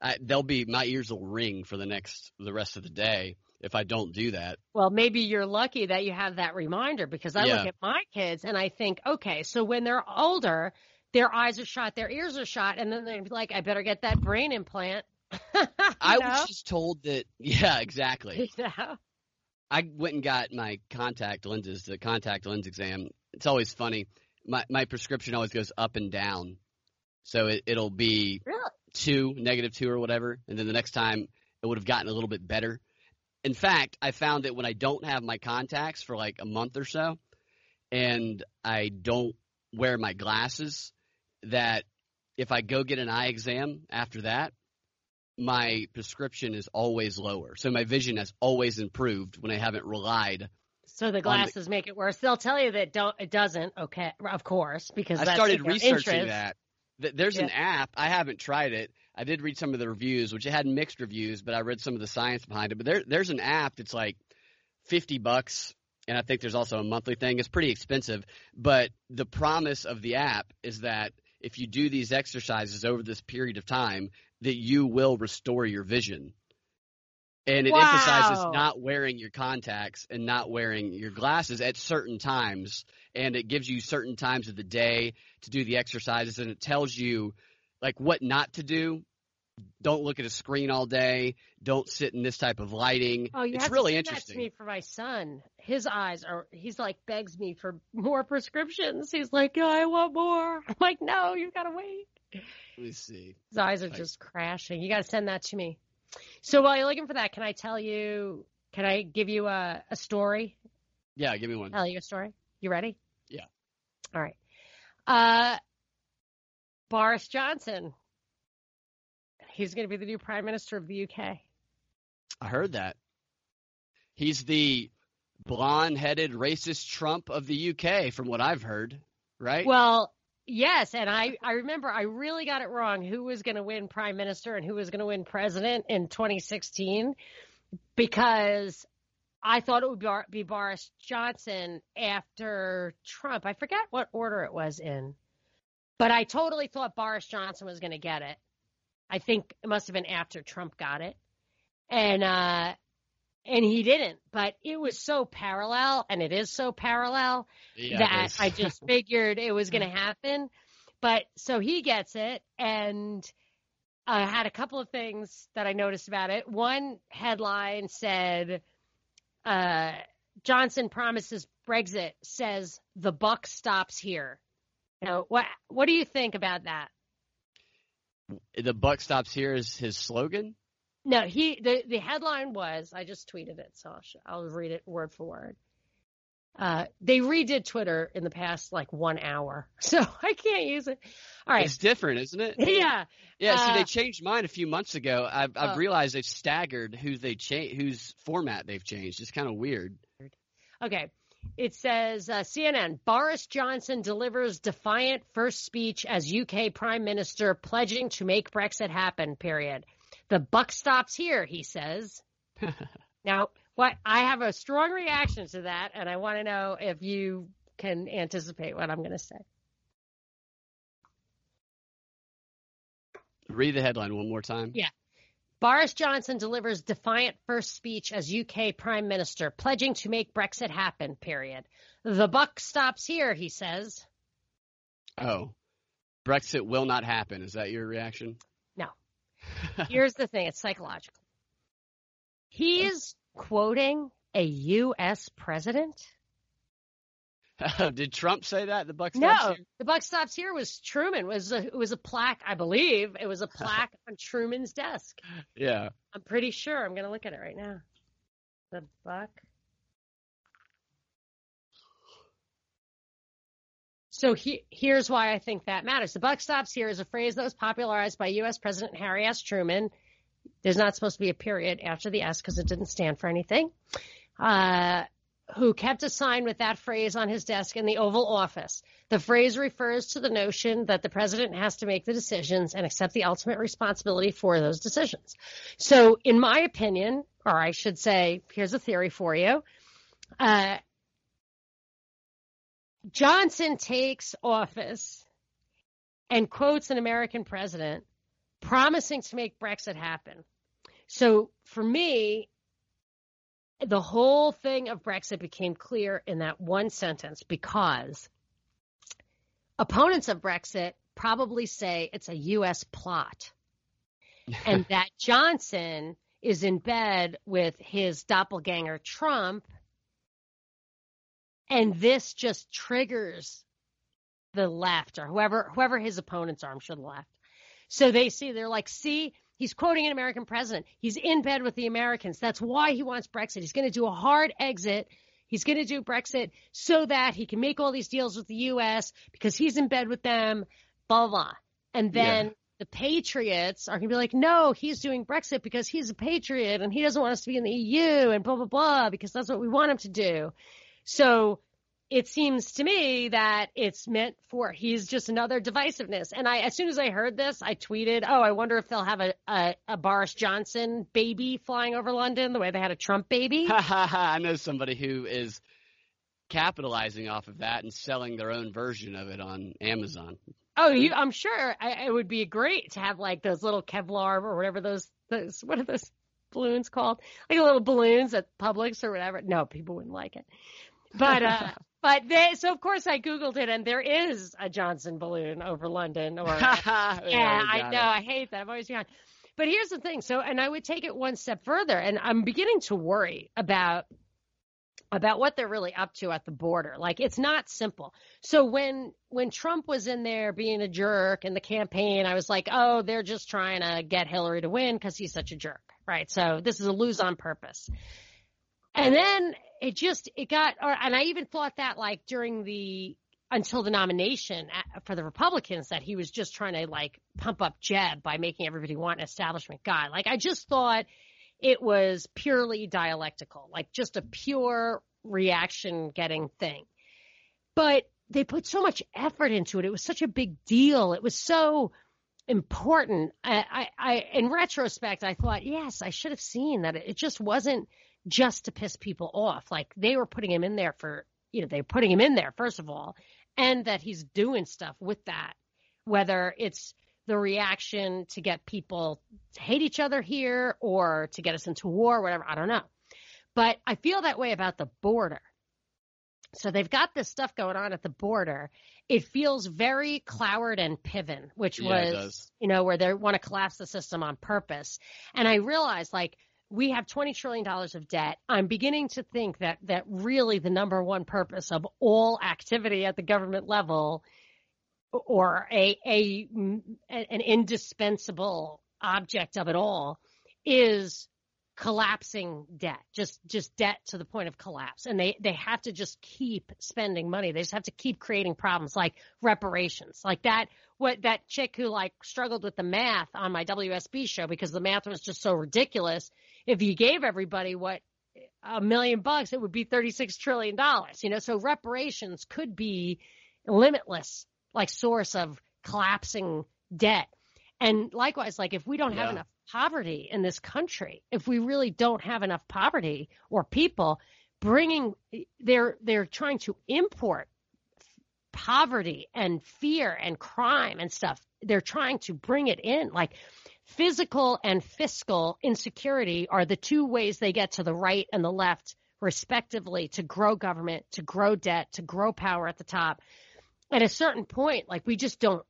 I, they'll be my ears will ring for the next the rest of the day if I don't do that. Well, maybe you're lucky that you have that reminder because I Yeah. look at my kids and I think, okay, so when they're older, their eyes are shot, their ears are shot, and then they're like, I better get that brain implant. I know? was just told that. Yeah, exactly. You know? I went and got my contact lenses, the contact lens exam. It's always funny. My my prescription always goes up and down, so it, it'll be Really? two, negative two or whatever, and then the next time it would have gotten a little bit better. In fact, I found that when I don't have my contacts for like a month or so, and I don't wear my glasses, that if I go get an eye exam after that, my prescription is always lower. So my vision has always improved when I haven't relied. So the glasses make it worse. They'll tell you that don't it doesn't. Okay, of course, because I that's started researching interest. that. Th- There's an app. I haven't tried it. I did read some of the reviews, which it had mixed reviews, but I read some of the science behind it. But there, there's an app that's like 50 bucks, and I think there's also a monthly thing. It's pretty expensive, but the promise of the app is that if you do these exercises over this period of time, that you will restore your vision. And it emphasizes not wearing your contacts and not wearing your glasses at certain times. And it gives you certain times of the day to do the exercises and it tells you like what not to do. Don't look at a screen all day. Don't sit in this type of lighting. Oh, you it's have really to interesting. to me for my son. His eyes are. He's like begs me for more prescriptions. He's like, yeah, I want more. I'm like, no, you gotta wait. Let me see. His eyes are Like- just crashing. You gotta send that to me. So while you're looking for that, can I tell you? Can I give you a, a story? Yeah, give me one. Tell you a story. You ready? Yeah. All right. Uh, Boris Johnson. He's going to be the new prime minister of the UK. I heard that. He's the blonde-headed racist Trump of the UK, from what I've heard. Right? Well, yes, and I I remember I really got it wrong who was going to win prime minister and who was going to win president in 2016 because I thought it would be, be Boris Johnson after Trump. I forget what order it was in. But I totally thought Boris Johnson was going to get it. I think it must have been after Trump got it. And uh and he didn't, but it was so parallel and it is so parallel yeah, that. I just figured it was going to happen. But so he gets it, and I had a couple of things that I noticed about it. One headline said, uh, "Johnson promises Brexit, says the buck stops here." You know, what what do you think about that? the buck stops here is his slogan. No, he the the headline was I just tweeted it, so I'll, I'll read it word for word. Uh, they redid Twitter in the past like one hour, so I can't use it. All right, It's different, isn't it? yeah, Yeah, see, Uh, they changed mine a few months ago. I've, I've Oh. realized they've staggered who they cha- whose format they've changed. It's kind of weird. okay. It says uh, CNN Boris Johnson delivers defiant first speech as UK Prime Minister, pledging to make Brexit happen. Period. The buck stops here, he says. now, what I have a strong reaction to that, and I want to know if you can anticipate what I'm going to say. Read the headline one more time. Yeah. Boris Johnson delivers defiant first speech as UK Prime Minister, pledging to make Brexit happen, period. The buck stops here, he says. Oh, Brexit will not happen. Is that your reaction? No. Here's the thing it's psychological. He's quoting a U.S. president. Did Trump say that? The buck stops no, here? the buck stops here was Truman. Was a, it was a plaque, I believe. It was a plaque on Truman's desk. Yeah, I'm pretty sure. I'm going to look at it right now. The buck. So he, here's why I think that matters. The buck stops here is a phrase that was popularized by U.S. President Harry S. Truman. There's not supposed to be a period after the S because it didn't stand for anything. Uh, who kept a sign with that phrase on his desk in the Oval Office. The phrase refers to the notion that the president has to make the decisions and accept the ultimate responsibility for those decisions. So, in my opinion, or I should say, here's a theory for you. Uh, Johnson takes office and quotes an American president promising to make Brexit happen. So, for me, the whole thing of Brexit became clear in that one sentence because opponents of Brexit probably say it's a U.S. plot and that Johnson is in bed with his doppelganger Trump. And this just triggers the left or whoever whoever his opponents are, I'm sure the left. So they see they're like, see, He's quoting an American president. He's in bed with the Americans. That's why he wants Brexit. He's going to do a hard exit. He's going to do Brexit so that he can make all these deals with the U.S. because he's in bed with them, blah, blah. And then yeah. the Patriots are going to be like, no, he's doing Brexit because he's a patriot and he doesn't want us to be in the EU and blah, blah, blah, because that's what we want him to do. So it seems to me that it's meant for he's just another divisiveness. And I, as soon as I heard this, I tweeted, "Oh, I wonder if they'll have a a, a Boris Johnson baby flying over London the way they had a Trump baby." I know somebody who is capitalizing off of that and selling their own version of it on Amazon. Oh, you, I'm sure I, it would be great to have like those little Kevlar or whatever those those what are those balloons called? Like little balloons at Publix or whatever. No, people wouldn't like it. But uh but they, so of course I googled it, and there is a Johnson balloon over London. Or yeah, yeah I know, it. I hate that. I've always gone. But here's the thing. So, and I would take it one step further, and I'm beginning to worry about about what they're really up to at the border. Like it's not simple. So when when Trump was in there being a jerk in the campaign, I was like, "Oh, they're just trying to get Hillary to win cuz he's such a jerk." Right? So this is a lose on purpose. And then it just it got or, and I even thought that like during the until the nomination uh, for the Republicans that he was just trying to like pump up Jeb by making everybody want an establishment guy. Like I just thought it was purely dialectical, like just a pure reaction getting thing. But they put so much effort into it. It was such a big deal. It was so important. I, I, I in retrospect, I thought, yes, I should have seen that. It just wasn't just to piss people off. Like they were putting him in there for, you know, they were putting him in there, first of all, and that he's doing stuff with that, whether it's the reaction to get people to hate each other here or to get us into war, whatever. I don't know. But I feel that way about the border. So they've got this stuff going on at the border. It feels very Cloward and Piven, which yeah, was, you know, where they want to collapse the system on purpose. And I realized like we have $20 trillion of debt. I'm beginning to think that, that really the number one purpose of all activity at the government level or a, a, an indispensable object of it all is collapsing debt, just just debt to the point of collapse. And they they have to just keep spending money. They just have to keep creating problems like reparations, like that. What that chick who like struggled with the math on my WSB show because the math was just so ridiculous if you gave everybody what a million bucks, it would be $36 trillion, you know, so reparations could be limitless, like source of collapsing debt. And likewise, like if we don't have enough poverty in this country, if we really don't have enough poverty or people bringing, they're, they're trying to import poverty and fear and crime and stuff. They're trying to bring it in. Like physical and fiscal insecurity are the two ways they get to the right and the left, respectively, to grow government, to grow debt, to grow power at the top. At a certain point, like we just don't,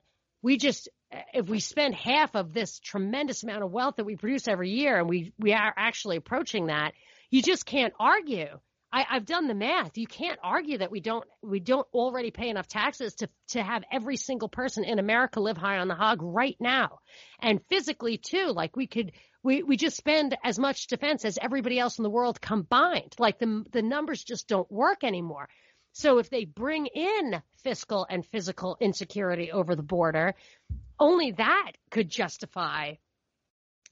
we just, if we spend half of this tremendous amount of wealth that we produce every year and we, we are actually approaching that, you just can't argue I, I've done the math. You can't argue that we don't we don't already pay enough taxes to to have every single person in America live high on the hog right now, and physically too. Like we could we we just spend as much defense as everybody else in the world combined. Like the the numbers just don't work anymore. So if they bring in fiscal and physical insecurity over the border, only that could justify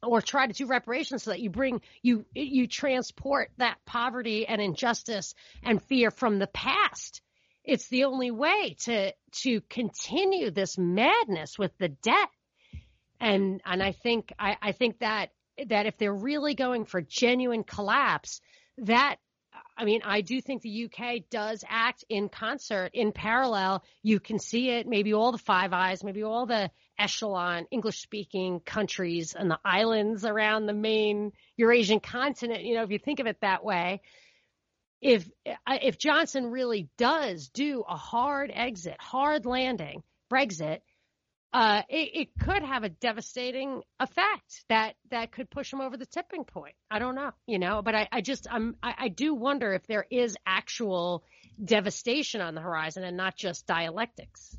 or try to do reparations so that you bring you you transport that poverty and injustice and fear from the past. It's the only way to to continue this madness with the debt. And and i think i i think that that if they're really going for genuine collapse that I mean, I do think the UK does act in concert, in parallel. You can see it, maybe all the Five Eyes, maybe all the echelon English speaking countries and the islands around the main Eurasian continent. You know, if you think of it that way, if uh, if Johnson really does do a hard exit, hard landing, Brexit, uh, it, it, could have a devastating effect that that could push him over the tipping point. I don't know, you know, but I, I just I'm I, I do wonder if there is actual devastation on the horizon and not just dialectics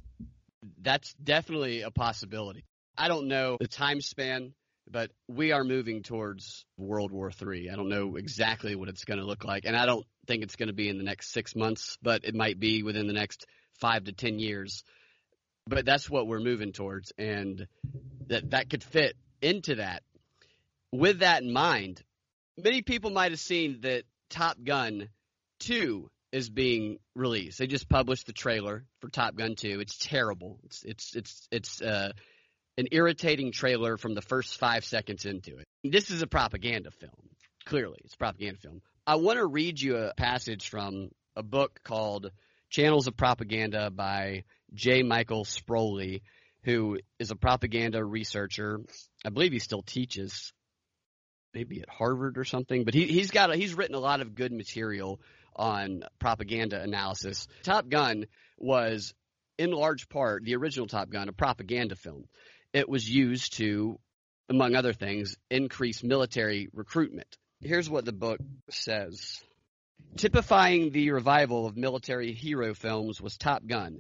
that's definitely a possibility. I don't know the time span, but we are moving towards World War III. I don't know exactly what it's going to look like, and I don't think it's going to be in the next six months, but it might be within the next five to ten years. But that's what we're moving towards, and that that could fit into that. With that in mind, many people might have seen that Top Gun 2 is being released. They just published the trailer for Top Gun 2. It's terrible. It's it's it's it's uh, an irritating trailer from the first five seconds into it. This is a propaganda film. Clearly, it's a propaganda film. I want to read you a passage from a book called Channels of Propaganda by J. Michael Sproule, who is a propaganda researcher. I believe he still teaches, maybe at Harvard or something. But he, he's got a, he's written a lot of good material on propaganda analysis. Top Gun was, in large part, the original Top Gun, a propaganda film. It was used to, among other things, increase military recruitment. Here's what the book says. Typifying the revival of military hero films was Top Gun.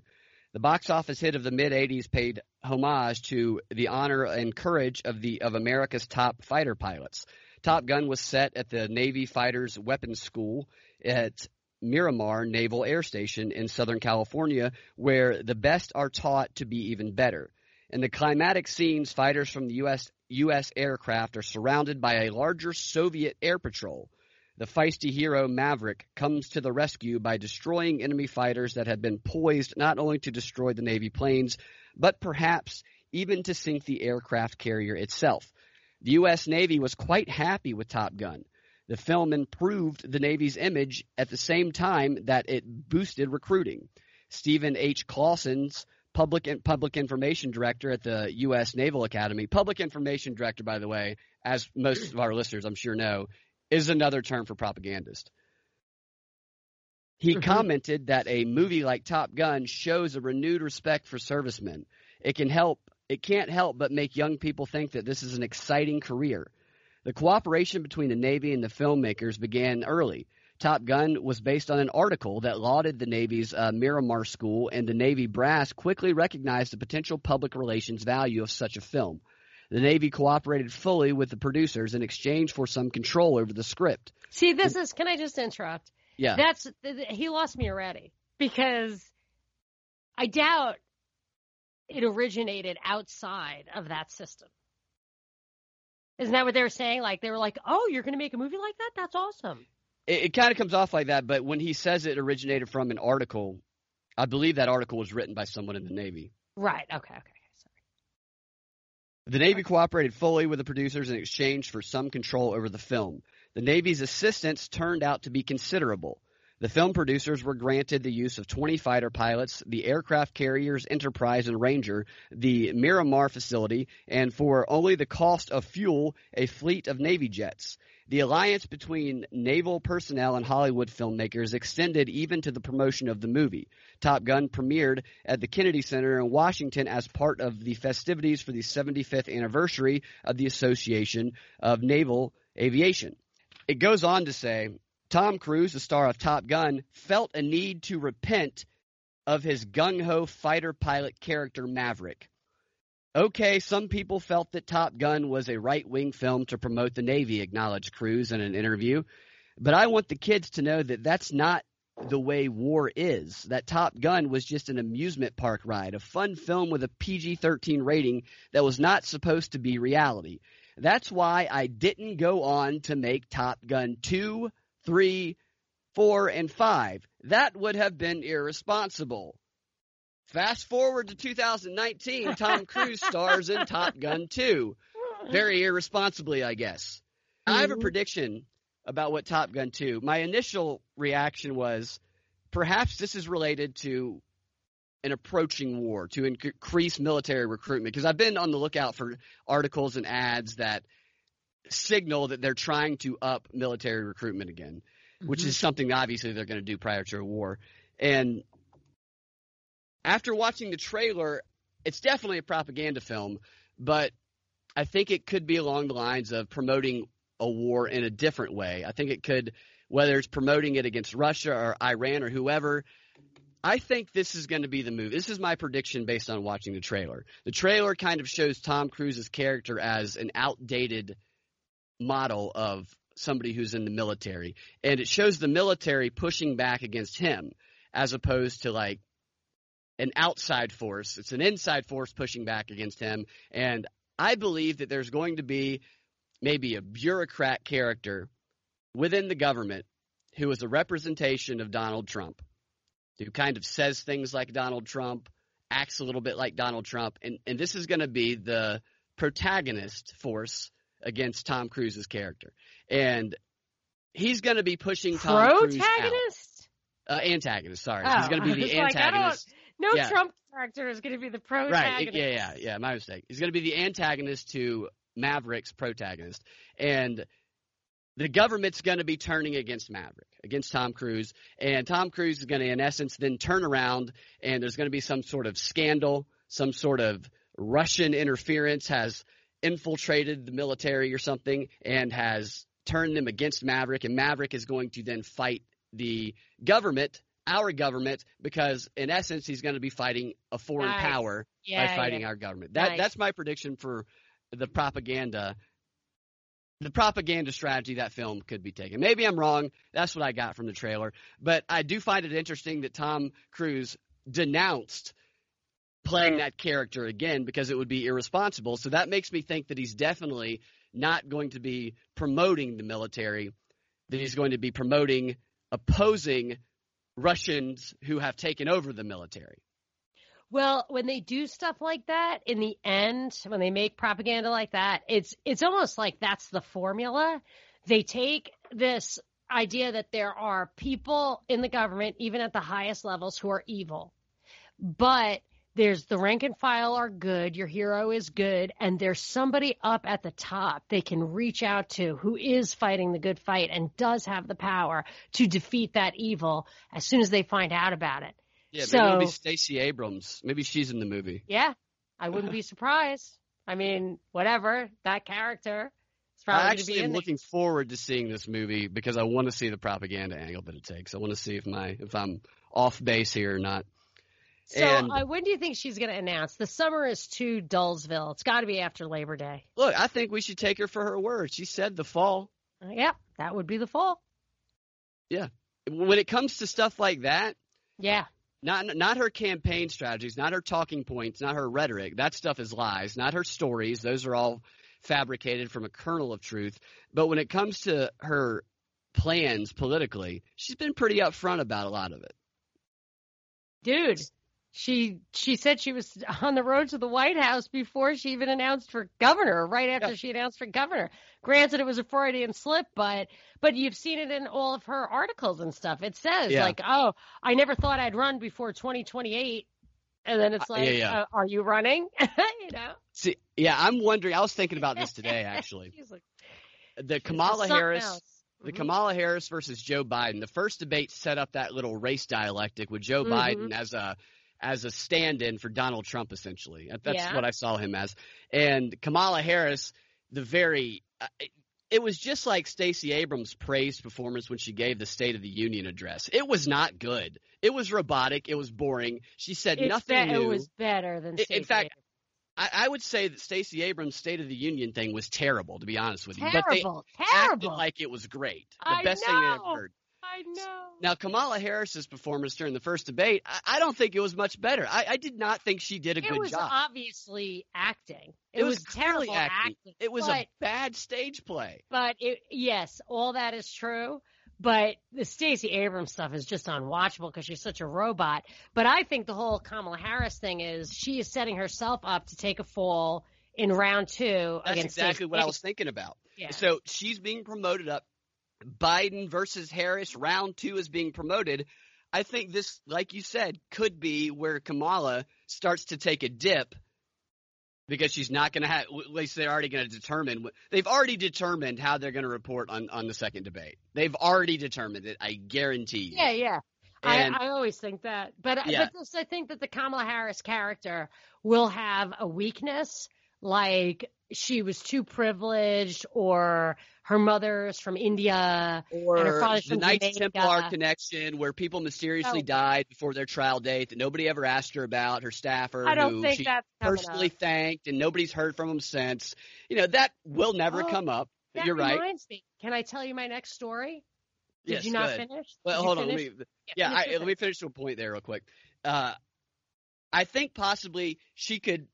The box office hit of the mid 80s paid homage to the honor and courage of the of America's top fighter pilots. Top Gun was set at the Navy Fighters Weapons School at Miramar Naval Air Station in Southern California, where the best are taught to be even better. In the climatic scenes, fighters from the U.S. U.S. aircraft are surrounded by a larger Soviet air patrol. The feisty hero Maverick comes to the rescue by destroying enemy fighters that had been poised not only to destroy the Navy planes, but perhaps even to sink the aircraft carrier itself. The U.S. Navy was quite happy with Top Gun. The film improved the Navy's image at the same time that it boosted recruiting. Stephen H. Clausen's public public information director at the U.S. Naval Academy. Public information director, by the way, as most of our listeners I'm sure know, is another term for propagandist. He mm-hmm. commented that a movie like Top Gun shows a renewed respect for servicemen. It can help it can't help but make young people think that this is an exciting career. The cooperation between the Navy and the filmmakers began early. Top Gun was based on an article that lauded the Navy's uh, Miramar School, and the Navy brass quickly recognized the potential public relations value of such a film. The Navy cooperated fully with the producers in exchange for some control over the script. See, this is. Can I just interrupt? Yeah. That's he lost me already because I doubt it originated outside of that system. Isn't that what they were saying? Like they were like, "Oh, you're going to make a movie like that? That's awesome." It, it kind of comes off like that, but when he says it originated from an article, I believe that article was written by someone in the Navy. Right. Okay. Okay. The Navy cooperated fully with the producers in exchange for some control over the film. The Navy's assistance turned out to be considerable. The film producers were granted the use of 20 fighter pilots, the aircraft carriers Enterprise and Ranger, the Miramar facility, and for only the cost of fuel, a fleet of Navy jets. The alliance between naval personnel and Hollywood filmmakers extended even to the promotion of the movie. Top Gun premiered at the Kennedy Center in Washington as part of the festivities for the 75th anniversary of the Association of Naval Aviation. It goes on to say Tom Cruise, the star of Top Gun, felt a need to repent of his gung ho fighter pilot character Maverick. Okay, some people felt that Top Gun was a right wing film to promote the Navy, acknowledged Cruise in an interview. But I want the kids to know that that's not the way war is. That Top Gun was just an amusement park ride, a fun film with a PG 13 rating that was not supposed to be reality. That's why I didn't go on to make Top Gun 2, three, four, and five. That would have been irresponsible. Fast forward to 2019, Tom Cruise stars in Top Gun 2. Very irresponsibly, I guess. I have a mm-hmm. prediction about what Top Gun 2. My initial reaction was perhaps this is related to an approaching war to increase military recruitment because I've been on the lookout for articles and ads that signal that they're trying to up military recruitment again, mm-hmm. which is something obviously they're going to do prior to a war. And after watching the trailer, it's definitely a propaganda film, but I think it could be along the lines of promoting a war in a different way. I think it could, whether it's promoting it against Russia or Iran or whoever. I think this is going to be the move. This is my prediction based on watching the trailer. The trailer kind of shows Tom Cruise's character as an outdated model of somebody who's in the military. And it shows the military pushing back against him as opposed to like an outside force. It's an inside force pushing back against him. And I believe that there's going to be maybe a bureaucrat character within the government who is a representation of Donald Trump, who kind of says things like Donald Trump, acts a little bit like Donald Trump. And, and this is going to be the protagonist force against Tom Cruise's character, and he's going to be pushing Tom Cruise out. Uh, antagonist. Sorry, oh, he's going to be the antagonist. Like, no yeah. Trump character is going to be the protagonist. Right? Yeah, yeah, yeah. My mistake. He's going to be the antagonist to Maverick's protagonist, and the government's going to be turning against Maverick, against Tom Cruise, and Tom Cruise is going to, in essence, then turn around, and there's going to be some sort of scandal, some sort of Russian interference has infiltrated the military or something and has turned them against Maverick, and Maverick is going to then fight the government, our government, because in essence he's going to be fighting a foreign nice. power yeah, by fighting yeah. our government. That nice. that's my prediction for the propaganda. The propaganda strategy that film could be taken. Maybe I'm wrong. That's what I got from the trailer. But I do find it interesting that Tom Cruise denounced playing that character again because it would be irresponsible. So that makes me think that he's definitely not going to be promoting the military, that he's going to be promoting opposing Russians who have taken over the military. Well, when they do stuff like that, in the end, when they make propaganda like that, it's it's almost like that's the formula. They take this idea that there are people in the government, even at the highest levels, who are evil. But there's the rank and file are good, your hero is good, and there's somebody up at the top they can reach out to who is fighting the good fight and does have the power to defeat that evil as soon as they find out about it. Yeah, so, maybe it'll be Stacey Abrams. Maybe she's in the movie. Yeah, I wouldn't be surprised. I mean, whatever that character. I actually am looking forward to seeing this movie because I want to see the propaganda angle that it takes. I want to see if my if I'm off base here or not. So, and, uh, when do you think she's going to announce? The summer is too Dullsville. It's got to be after Labor Day. Look, I think we should take her for her word. She said the fall. Uh, yeah, that would be the fall. Yeah. When it comes to stuff like that, yeah. Not not her campaign strategies, not her talking points, not her rhetoric. That stuff is lies. Not her stories. Those are all fabricated from a kernel of truth. But when it comes to her plans politically, she's been pretty upfront about a lot of it. Dude, she she said she was on the road to the White House before she even announced for governor, right after yeah. she announced for governor. Granted, it was a Freudian slip, but but you've seen it in all of her articles and stuff. It says yeah. like, "Oh, I never thought I'd run before 2028." And then it's uh, like, uh, yeah, yeah. Uh, "Are you running?" you know. See, yeah, I'm wondering. I was thinking about this today, actually. like, the Kamala Harris. Else. The mm-hmm. Kamala Harris versus Joe Biden. The first debate set up that little race dialectic with Joe mm-hmm. Biden as a as a stand-in for Donald Trump, essentially. That's yeah. what I saw him as. And Kamala Harris, the very, uh, it was just like Stacey Abrams' praised performance when she gave the State of the Union address. It was not good. It was robotic. It was boring. She said it's nothing be- new. It was better than. Stacey in fact, I, I, would say that Stacey Abrams' State of the Union thing was terrible, to be honest with you. Terrible, but they terrible. acted like it was great. The I best know. thing they ever heard. I know. Now, Kamala Harris's performance during the first debate, I, I don't think it was much better. I, I, did not think she did a it good job. It was obviously acting. It, it was, was terrible acting. acting. It was but, a bad stage play. But it, yes, all that is true. But the Stacey Abrams stuff is just unwatchable because she's such a robot. But I think the whole Kamala Harris thing is she is setting herself up to take a fall in round two That's exactly Stacey what I was thinking about. Yeah. So she's being promoted up. Biden versus Harris, round two is being promoted. I think this, like you said, could be where Kamala starts to take a dip because she's not going to have. At least they're already going to determine. They've already determined how they're going to report on on the second debate. They've already determined it. I guarantee you. Yeah, yeah. And, I, I always think that, but uh, Yeah. but this, I think that the Kamala Harris character will have a weakness, like she was too privileged, or her mother's from India, or and her father's the from Knights Jamaica. Templar connection, where people mysteriously Oh. died before their trial date that nobody ever asked her about. Her staffer, I don't who think she that's personally up. thanked, and nobody's heard from them since. You know that will never Oh, come up. That You're right. reminds me. Can I tell you my next story? Did yes, you not finish? Well, Did hold on. Let me. Yeah, finish I, let me finish to a point there real quick. Uh, I think possibly she could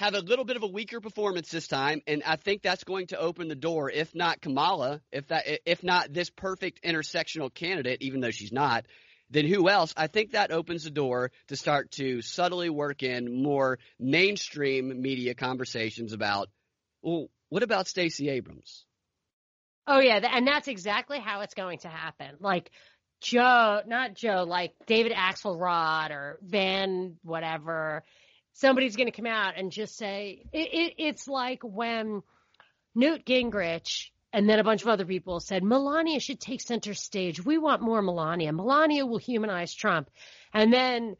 have a little bit of a weaker performance this time, and I think that's going to open the door. If not Kamala, if that, if not this perfect intersectional candidate, even though she's not, then who else? I think that opens the door to start to subtly work in more mainstream media conversations about, well, what about Stacey Abrams? Oh yeah, and that's exactly how it's going to happen. Like Joe, not Joe, like David Axelrod or Van whatever. Somebody's going to come out and just say it, it, it's like when Newt Gingrich and then a bunch of other people said Melania should take center stage. We want more Melania. Melania will humanize Trump. And then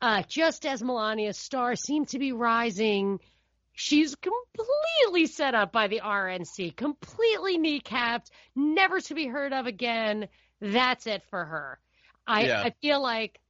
uh, just as Melania's star seemed to be rising, she's completely set up by the RNC, completely kneecapped, never to be heard of again. That's it for her. I, Yeah. I feel like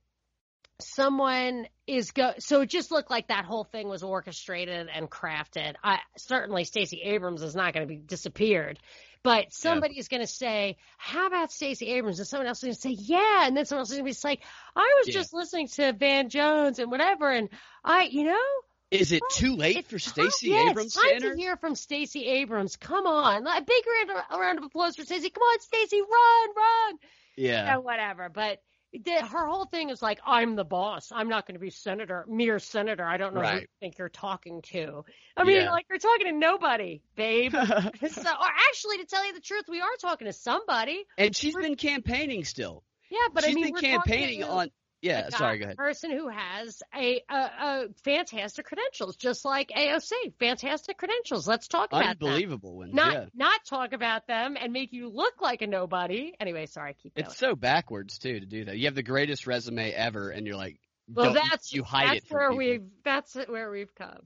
someone is go so it just looked like that whole thing was orchestrated and crafted. I certainly Stacey Abrams is not going to be disappeared. But somebody is going to say, "How about Stacey Abrams?" And someone else is going to say, "Yeah," and then someone else is going to be like, "I was Yeah. just listening to Van Jones and whatever, and I, you know, Is it too late for Stacey yeah, Abrams it's time to to hear from Stacey Abrams. Come on, a big round, round of applause for Stacey. Come on, Stacey, run, run. Yeah. Yeah, whatever. But her whole thing is like, I'm the boss. I'm not going to be senator, mere senator. I don't know who you think you're talking to. I mean, Yeah. like you're talking to nobody, babe. so, or actually, to tell you the truth, we are talking to somebody. and she's been campaigning still. Yeah, but she's I mean, been we're campaigning talking on. Yeah, sorry, go ahead. Person who has a, a, a fantastic credentials, just like AOC, fantastic credentials. Let's talk about them. Unbelievable ones. Not yeah. not talk about them and make you look like a nobody. Anyway, sorry, keep going. It's so backwards too to do that. You have the greatest resume ever, and you're like, well, that's you hide that's it where people. we've that's where we've come.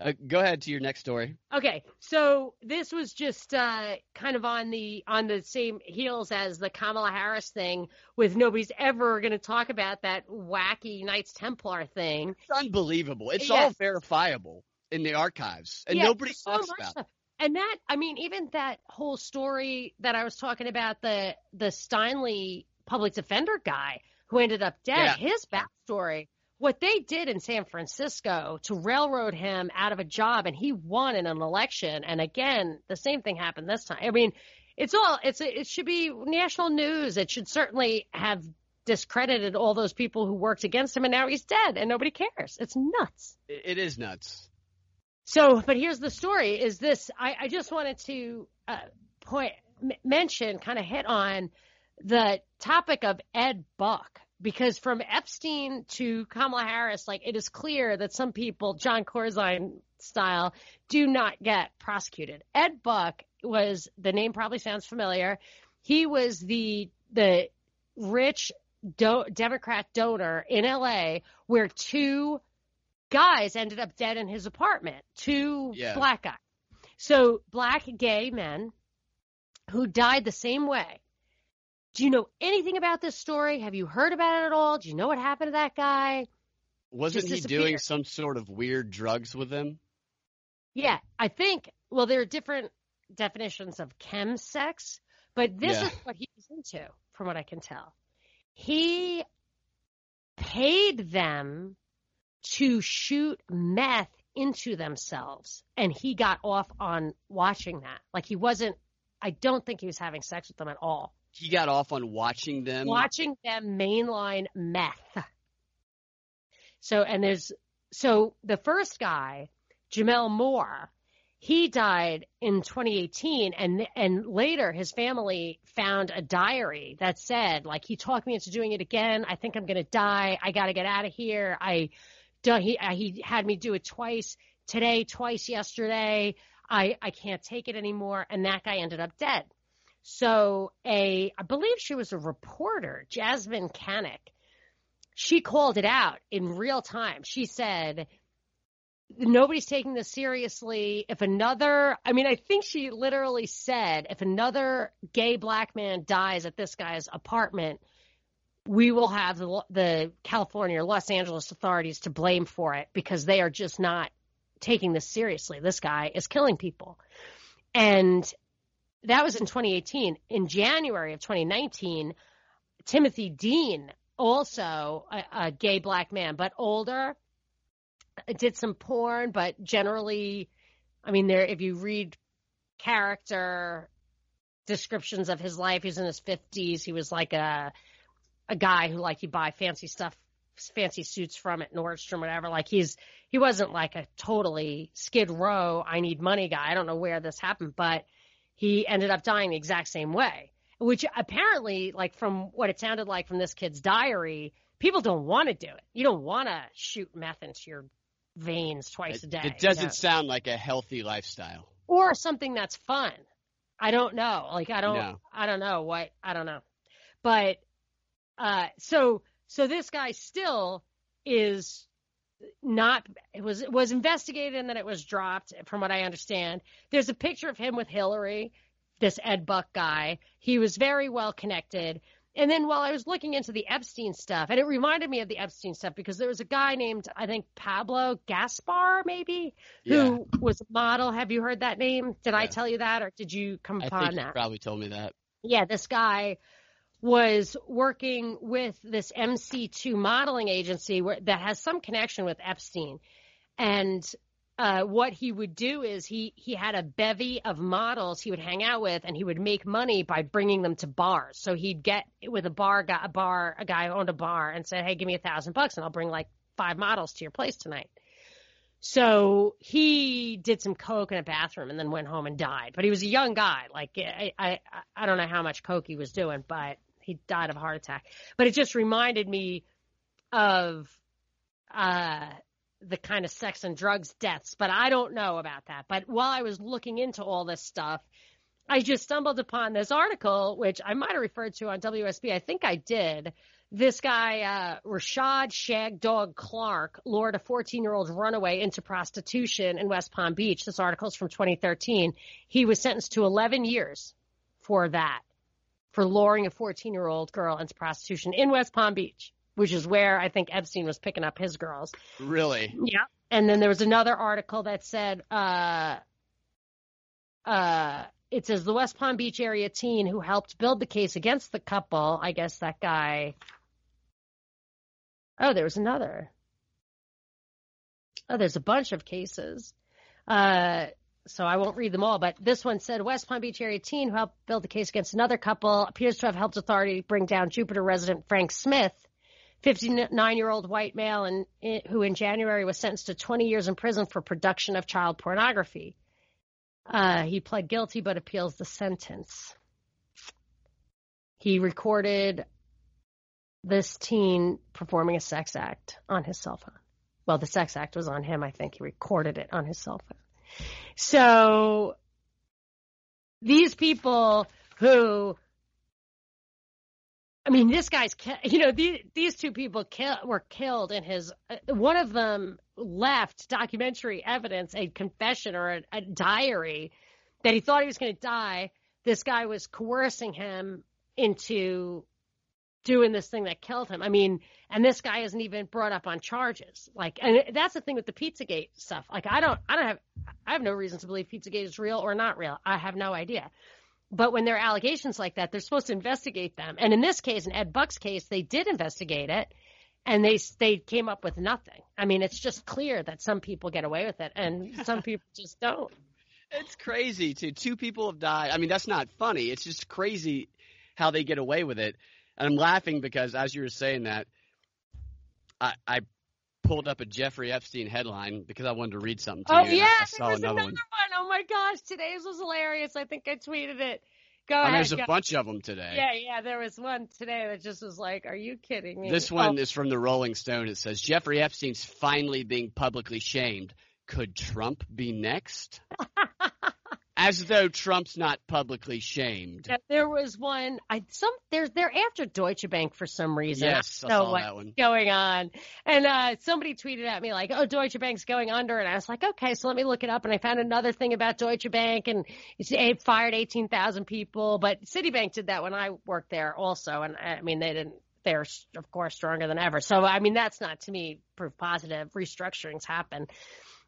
Uh, go ahead to your next story. Okay, so this was just uh, kind of on the on the same heels as the Kamala Harris thing, with nobody's ever going to talk about that wacky Knights Templar thing. It's unbelievable. It's Yes. all verifiable in the archives, and Yeah, nobody so talks much about. it. stuff. And that, I mean, even that whole story that I was talking about the the Steinley public defender guy who ended up dead, Yeah. his backstory, what they did in San Francisco to railroad him out of a job, and he won in an election. And again, the same thing happened this time. I mean, it's all it's it should be national news. It should certainly have discredited all those people who worked against him, and now he's dead, and nobody cares. It's nuts. It is nuts. So, but here's the story: is this? I, I just wanted to uh, point m- mention, kind of hit on the topic of Ed Buck because from Epstein to Kamala Harris, like it is clear that some people, Jon Corzine style, do not get prosecuted. Ed Buck was the name probably sounds familiar. He was the the rich do- Democrat donor in LA where two guys ended up dead in his apartment, two Yeah. black guys. So black gay men who died the same way. Do you know anything about this story? Have you heard about it at all? Do you know what happened to that guy? Wasn't he doing some sort of weird drugs with them? Yeah, I think. Well, there are different definitions of chemsex, but this Yeah. is what he was into, from what I can tell. He paid them to shoot meth into themselves, and he got off on watching that. Like he wasn't. I don't think he was having sex with them at all. He got off on watching them. watching them mainline meth. So, and there's, so the first guy, Gemmel Moore, he died in 2018 and, and later his family found a diary that said, like, he talked me into doing it again. I think I'm going to die. I got to get out of here. I, he, uh, he had me do it twice today, twice yesterday. I, I can't take it anymore. And that guy ended up dead. So a, I believe she was a reporter, Jasmyne Cannick. She called it out in real time. She said, nobody's taking this seriously. If another, I mean, I think she literally said, if another gay black man dies at this guy's apartment, we will have the, the California or Los Angeles authorities to blame for it because they are just not taking this seriously. This guy is killing people. And that was in 2018. In January of 2019, Timothy Dean, also a, a gay black man, but older, did some porn, but generally, I mean, there, if you read character descriptions of his life, he's in his 50s. He was like a, a guy who like you buy fancy stuff, fancy suits from at Nordstrom, whatever. Like he's, he wasn't like a totally skid row, I need money guy. I don't know where this happened, but he ended up dying the exact same way, which apparently, like from what it sounded like from this kid's diary, people don't want to do it. You don't want to shoot meth into your veins twice a day. it doesn't know? sound like a healthy lifestyle. or something that's fun. I don't know. Like I don't No. I don't know what I don't know. But uh so so this guy still is not it was it was investigated and then it was dropped from what I understand. There's a picture of him with Hillary, this Ed Buck guy. He was very well connected. And then while I was looking into the Epstein stuff, and it reminded me of the Epstein stuff because there was a guy named I think Pablo Gaspar maybe Yeah. who was a model. Have you heard that name? Did I tell you that or did you come I upon think you that? probably told me that. Yeah, this guy was working with this MC2 modeling agency where, that has some connection with Epstein. And uh, what he would do is he he had a bevy of models he would hang out with, and he would make money by bringing them to bars. So he'd get with a bar guy, a bar a guy owned a bar, and said, "Hey, give me a thousand bucks, and I'll bring like five models to your place tonight." So he did some coke in a bathroom and then went home and died. But he was a young guy. Like I, I, I don't know how much coke he was doing, but he died of a heart attack. But it just reminded me of uh, the kind of sex and drugs deaths. But I don't know about that. But while I was looking into all this stuff, I just stumbled upon this article, which I might have referred to on WSB. I think I did. This guy, uh, Rashad Shag Dog Clark, lured a 14 year old runaway into prostitution in West Palm Beach. This article is from 2013. He was sentenced to 11 years for that, for luring a 14 year old girl into prostitution in West Palm Beach, which is where I think Epstein was picking up his girls. Really? Yeah. And then there was another article that said, uh, uh, it says the West Palm Beach area teen who helped build the case against the couple. I guess that guy. Oh, there was another. Oh, there's a bunch of cases. Uh, so I won't read them all, but this one said West Palm Beach area teen who helped build the case against another couple appears to have helped authority bring down Jupiter resident Frank Smith, 59 year old white male, and who in January was sentenced to 20 years in prison for production of child pornography. Uh, he pled guilty but appeals the sentence. He recorded this teen performing a sex act on his cell phone. Well, the sex act was on him. I think he recorded it on his cell phone. So these people who, I mean, this guy's, you know, these, these two people kill, were killed in his, uh, one of them left documentary evidence, a confession or a, a diary that he thought he was going to die. This guy was coercing him into doing this thing that killed him. I mean, and this guy isn't even brought up on charges. Like, and that's the thing with the Pizzagate stuff. Like, I don't, I don't have, I have no reason to believe Pizzagate is real or not real. I have no idea. But when there are allegations like that, they're supposed to investigate them. And in this case, in Ed Buck's case, they did investigate it, and they they came up with nothing. I mean, it's just clear that some people get away with it, and some people just don't. It's crazy too. Two people have died. I mean, that's not funny. It's just crazy how they get away with it. And I'm laughing because as you were saying that, I, I pulled up a Jeffrey Epstein headline because I wanted to read something to oh, you. yeah, saw there's another, another one. Oh my gosh, today's was hilarious. I think I tweeted it. Go oh, ahead. There's go. a bunch of them today. Yeah, yeah, there was one today that just was like, "Are you kidding me?" This Oh, one is from the Rolling Stone. It says Jeffrey Epstein's finally being publicly shamed. Could Trump be next? As though Trump's not publicly shamed. Yeah, there was one. I some there's they're after Deutsche Bank for some reason. Yes, I don't saw what's that one. going on. And uh, somebody tweeted at me like, "Oh, Deutsche Bank's going under," and I was like, "Okay, so let me look it up." And I found another thing about Deutsche Bank, and it fired eighteen thousand people. But Citibank did that when I worked there also, and I mean they didn't. They're of course stronger than ever. So I mean that's not to me proof positive. Restructurings happen.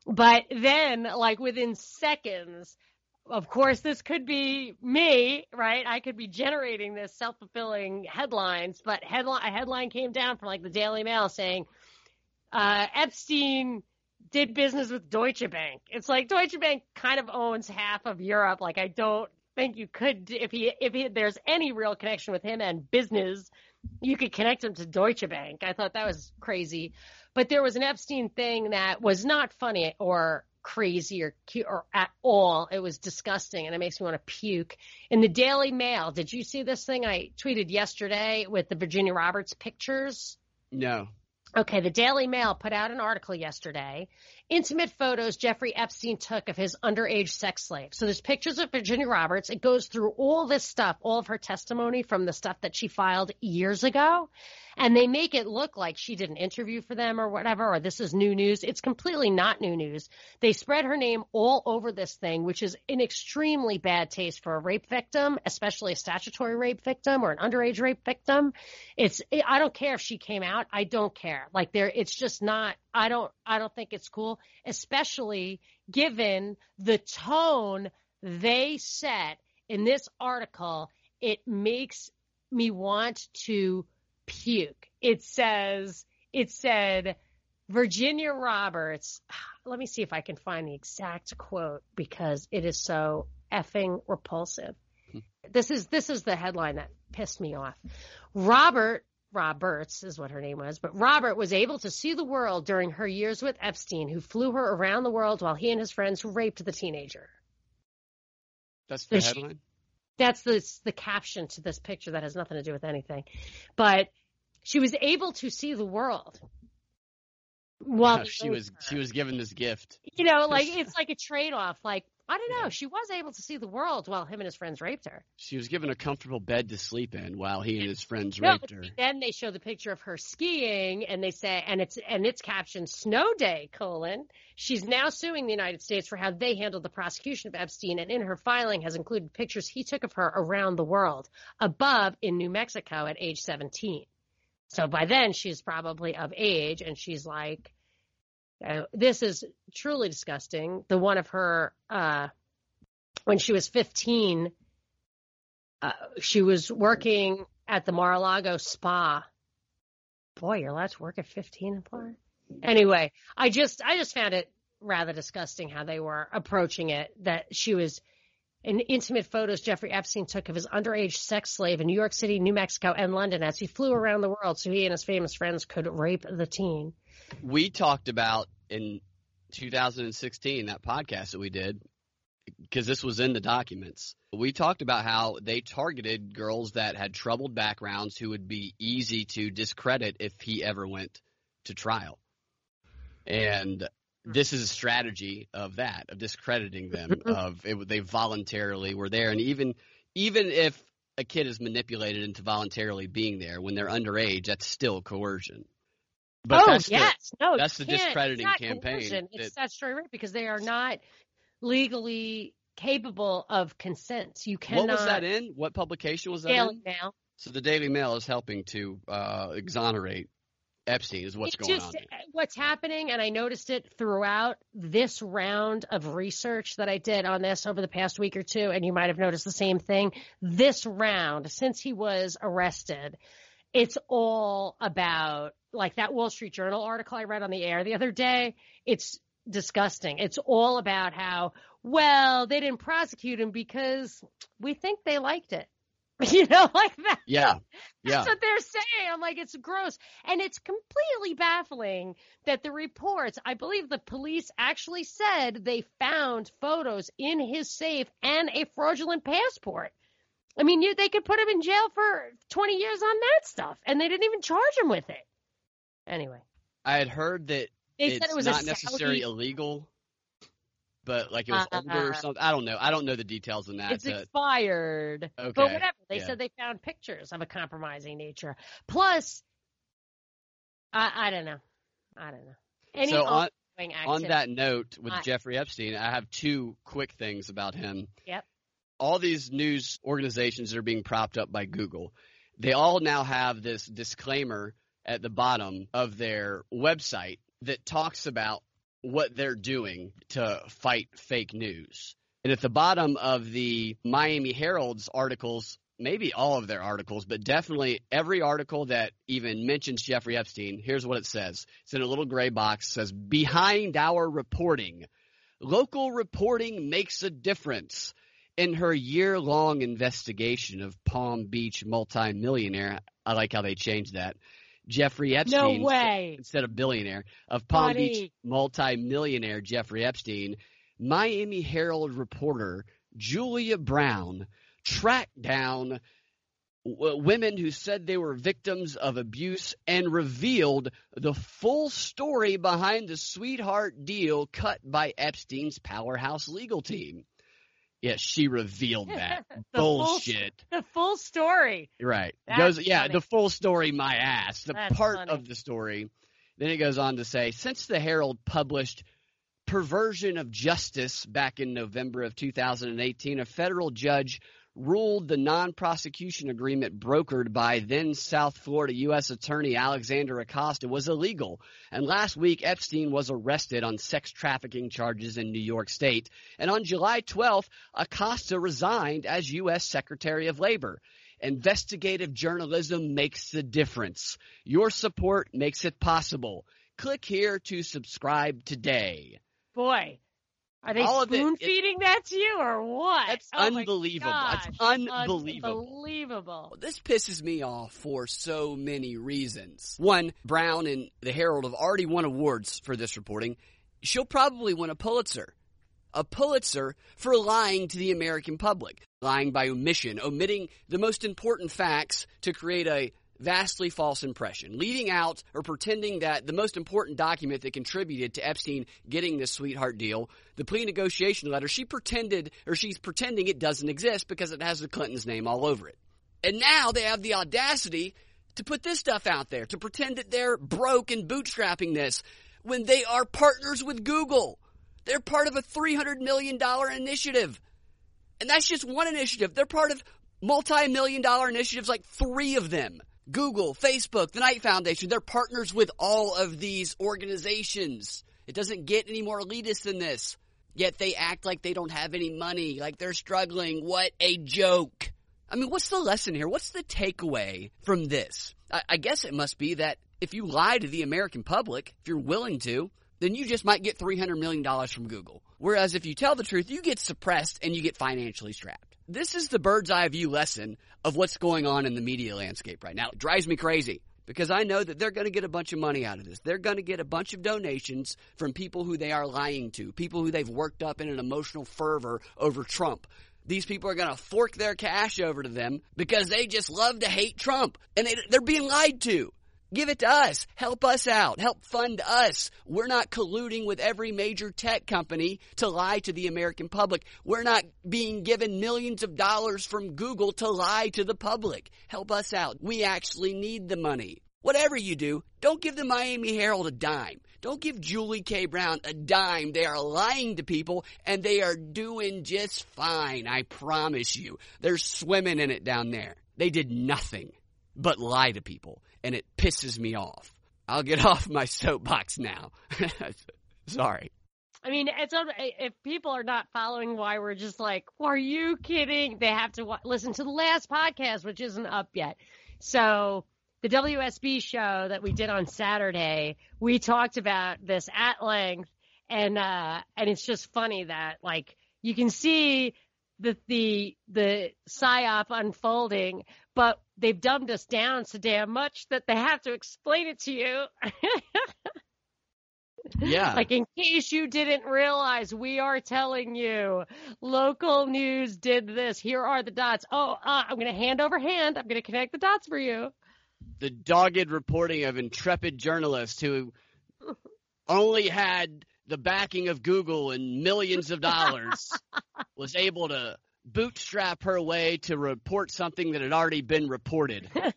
But then, like within seconds, of course, this could be me, right? I could be generating this self fulfilling headlines, but headline a headline came down from like the Daily Mail saying uh, Epstein did business with Deutsche Bank. It's like Deutsche Bank kind of owns half of Europe. Like I don't think you could if he if he, there's any real connection with him and business, you could connect him to Deutsche Bank. I thought that was crazy. But there was an Epstein thing that was not funny or crazy or cute or at all. It was disgusting and it makes me want to puke. In the Daily Mail, did you see this thing I tweeted yesterday with the Virginia Roberts pictures? No. Okay, the Daily Mail put out an article yesterday. Intimate photos Jeffrey Epstein took of his underage sex slave. So there's pictures of Virginia Roberts. It goes through all this stuff, all of her testimony from the stuff that she filed years ago. And they make it look like she did an interview for them or whatever, or this is new news. It's completely not new news. They spread her name all over this thing, which is in extremely bad taste for a rape victim, especially a statutory rape victim or an underage rape victim. It's, I don't care if she came out. I don't care. Like there, it's just not, I don't, I don't think it's cool, especially given the tone they set in this article. It makes me want to puke. It says, it said, Virginia Roberts, let me see if I can find the exact quote because it is so effing repulsive. Hmm. This is this is the headline that pissed me off. Robert Roberts is what her name was, but Robert was able to see the world during her years with Epstein, who flew her around the world while he and his friends raped the teenager. That's the she- headline? That's the the caption to this picture that has nothing to do with anything. But she was able to see the world. While she was she was given this gift. you know, like it's like a trade off. Like I don't know, she was able to see the world while him and his friends raped her. She was given a comfortable bed to sleep in while he and his friends No, raped her. then they show the picture of her skiing, and they say, and it's and it's captioned "Snow Day:" colon. She's now suing the United States for how they handled the prosecution of Epstein, and in her filing has included pictures he took of her around the world, above in New Mexico at age 17. So by then she's probably of age, and she's like, uh, "This is truly disgusting." The one of her uh, when she was 15 uh, she was working at the Mar-a-Lago spa. Boy, you're allowed to work at 15 in Florida. Anyway, I just I just found it rather disgusting how they were approaching it. That she was in intimate photos Jeffrey Epstein took of his underage sex slave in New York City, New Mexico, and London as he flew around the world so he and his famous friends could rape the teen. We talked about in 2016 that podcast that we did because this was in the documents. We talked about how they targeted girls that had troubled backgrounds who would be easy to discredit if he ever went to trial. And this is a strategy of that, of discrediting them, of it, they voluntarily were there. And even even if a kid is manipulated into voluntarily being there when they're underage, that's still coercion. But oh that's yes, the, no, that's the discrediting it's campaign. Coercion. It's statutory rape because they are not legally capable of consent. You cannot. What was that in? What publication was that Daily in? Mail. So the Daily Mail is helping to uh, exonerate Epstein. Is what's going just, on. There. What's happening, and I noticed it throughout this round of research that I did on this over the past week or two, and you might have noticed the same thing. This round, since he was arrested, it's all about like that Wall Street Journal article I read on the air the other day. It's disgusting. It's all about how, well, they didn't prosecute him because we think they liked it. You know, like that. Yeah. Yeah. That's what they're saying. I'm like, it's gross. And it's completely baffling that the reports, I believe the police actually said they found photos in his safe and a fraudulent passport. I mean, you, they could put him in jail for 20 years on that stuff, and they didn't even charge him with it. Anyway. I had heard that they it's said it was not a necessarily Saudi- illegal, but like it was Uh, older or something. I don't know. I don't know the details in that. It's to- expired. Okay, But whatever. They yeah. said they found pictures of a compromising nature. Plus, I, I don't know. I don't know. Any so on on that note with I- Jeffrey Epstein, I have two quick things about him. Yep. All these news organizations that are being propped up by Google, they all now have this disclaimer at the bottom of their website that talks about what they're doing to fight fake news. And at the bottom of the Miami Herald's articles, maybe all of their articles, but definitely every article that even mentions Jeffrey Epstein, here's what it says. It's in a little gray box. It says, Behind our reporting, local reporting makes a difference. In her year long investigation of Palm Beach multimillionaire, I like how they changed that. Jeffrey Epstein. No way. instead of billionaire of Palm Buddy. Beach multimillionaire Jeffrey Epstein, Miami Herald reporter Julia Brown tracked down w- women who said they were victims of abuse and revealed the full story behind the sweetheart deal cut by Epstein's powerhouse legal team. Yes, she revealed that. The full- Bullshit. The full story. Right. That's goes yeah, funny. the full story my ass. The That's part funny. of the story. Then it goes on to say since the Herald published Perversion of Justice back in November of 2018, a federal judge ruled the non-prosecution agreement brokered by then South Florida U.S. Attorney Alexander Acosta was illegal. And last week, Epstein was arrested on sex trafficking charges in New York State. And on July 12th, Acosta resigned as U.S. Secretary of Labor. Investigative journalism makes the difference. Your support makes it possible. Click here to subscribe today. Boy. Are they All of it- spoon it- feeding that to you or what? That's Oh my unbelievable. That's unbelievable. Unbelievable. This pisses me off for so many reasons. One, Brown and the Herald have already won awards for this reporting. She'll probably win a Pulitzer. A Pulitzer for lying to the American public. Lying by omission, omitting the most important facts to create a vastly false impression. Leading out or pretending that the most important document that contributed to Epstein getting this sweetheart deal, the plea negotiation letter, she pretended, or she's pretending it doesn't exist because it has the Clintons' name all over it. And now they have the audacity to put this stuff out there, to pretend that they're broke and bootstrapping this when they are partners with Google. They're part of a $300 million initiative. And that's just one initiative. They're part of multi-million dollar initiatives, like three of them. Google, Facebook, the Knight Foundation, they're partners with all of these organizations. It doesn't get any more elitist than this. Yet they act like they don't have any money, like they're struggling. What a joke. I mean, what's the lesson here? What's the takeaway from this? I, I guess it must be that if you lie to the American public, if you're willing to, then you just might get $300 million from Google. Whereas if you tell the truth, you get suppressed and you get financially strapped. This is the bird's eye view lesson of what's going on in the media landscape right now. It drives me crazy because I know that they're going to get a bunch of money out of this. They're going to get a bunch of donations from people who they are lying to, people who they've worked up in an emotional fervor over Trump. These people are going to fork their cash over to them because they just love to hate Trump and they, they're being lied to. Give it to us. Help us out. Help fund us. We're not colluding with every major tech company to lie to the American public. We're not being given millions of dollars from Google to lie to the public. Help us out. We actually need the money. Whatever you do, don't give the Miami Herald a dime. Don't give Julie K. Brown a dime. They are lying to people and they are doing just fine. I promise you. They're swimming in it down there. They did nothing but lie to people and it pisses me off. I'll get off my soapbox now. Sorry. I mean, it's if people are not following why we're just like, are you kidding? They have to listen to the last podcast, which isn't up yet. So the WSB show that we did on Saturday, we talked about this at length, and uh, and it's just funny that like you can see the the the psyop unfolding, but they've dumbed us down so damn much that they have to explain it to you. yeah. Like in case you didn't realize, we are telling you local news did this. Here are the dots. Oh, uh, I'm going to hand over hand. I'm going to connect the dots for you. The dogged reporting of intrepid journalists who only had the backing of Google and millions of dollars was able to bootstrap her way to report something that had already been reported.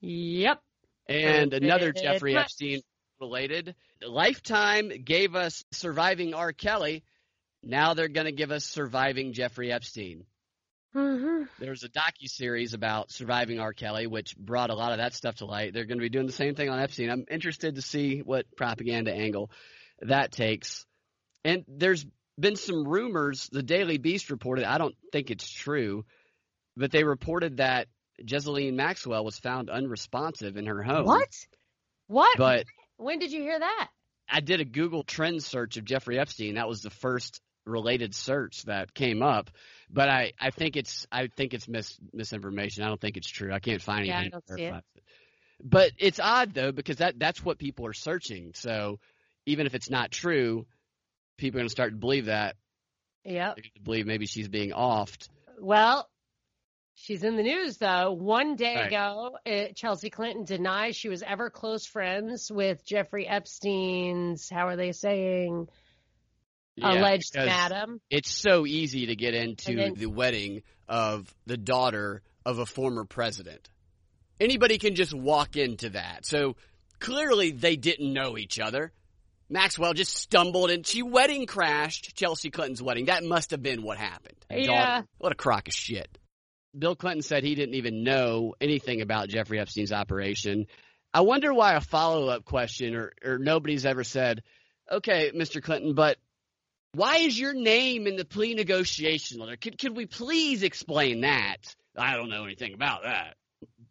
yep. And another Jeffrey Epstein related. Lifetime gave us Surviving R. Kelly. Now they're going to give us Surviving Jeffrey Epstein. Mm-hmm. There's a docu series about surviving R. Kelly, which brought a lot of that stuff to light. They're going to be doing the same thing on Epstein. I'm interested to see what propaganda angle that takes. And there's been some rumors. The Daily Beast reported. I don't think it's true, but they reported that Ghislaine Maxwell was found unresponsive in her home. What? What? But when did you hear that? I did a Google trend search of Jeffrey Epstein. That was the first related search that came up. But I, I think it's I think it's mis, misinformation. I don't think it's true. I can't find yeah, anything. I don't see it. But it's odd though because that that's what people are searching. So even if it's not true, people are going to start to believe that. Yeah. Believe maybe she's being offed. Well, she's in the news though. One day Right. ago, uh, Chelsea Clinton denies she was ever close friends with Jeffrey Epstein's. How are they saying? Yeah, alleged madam. It's so easy to get into then- the wedding of the daughter of a former president. Anybody can just walk into that. So clearly they didn't know each other. Maxwell just stumbled and she wedding crashed Chelsea Clinton's wedding. That must have been what happened. Yeah. What a crock of shit. Bill Clinton said he didn't even know anything about Jeffrey Epstein's operation. I wonder why a follow up question or, or nobody's ever said, okay, Mr. Clinton, but why is your name in the plea negotiation letter? Could, could we please explain that? I don't know anything about that.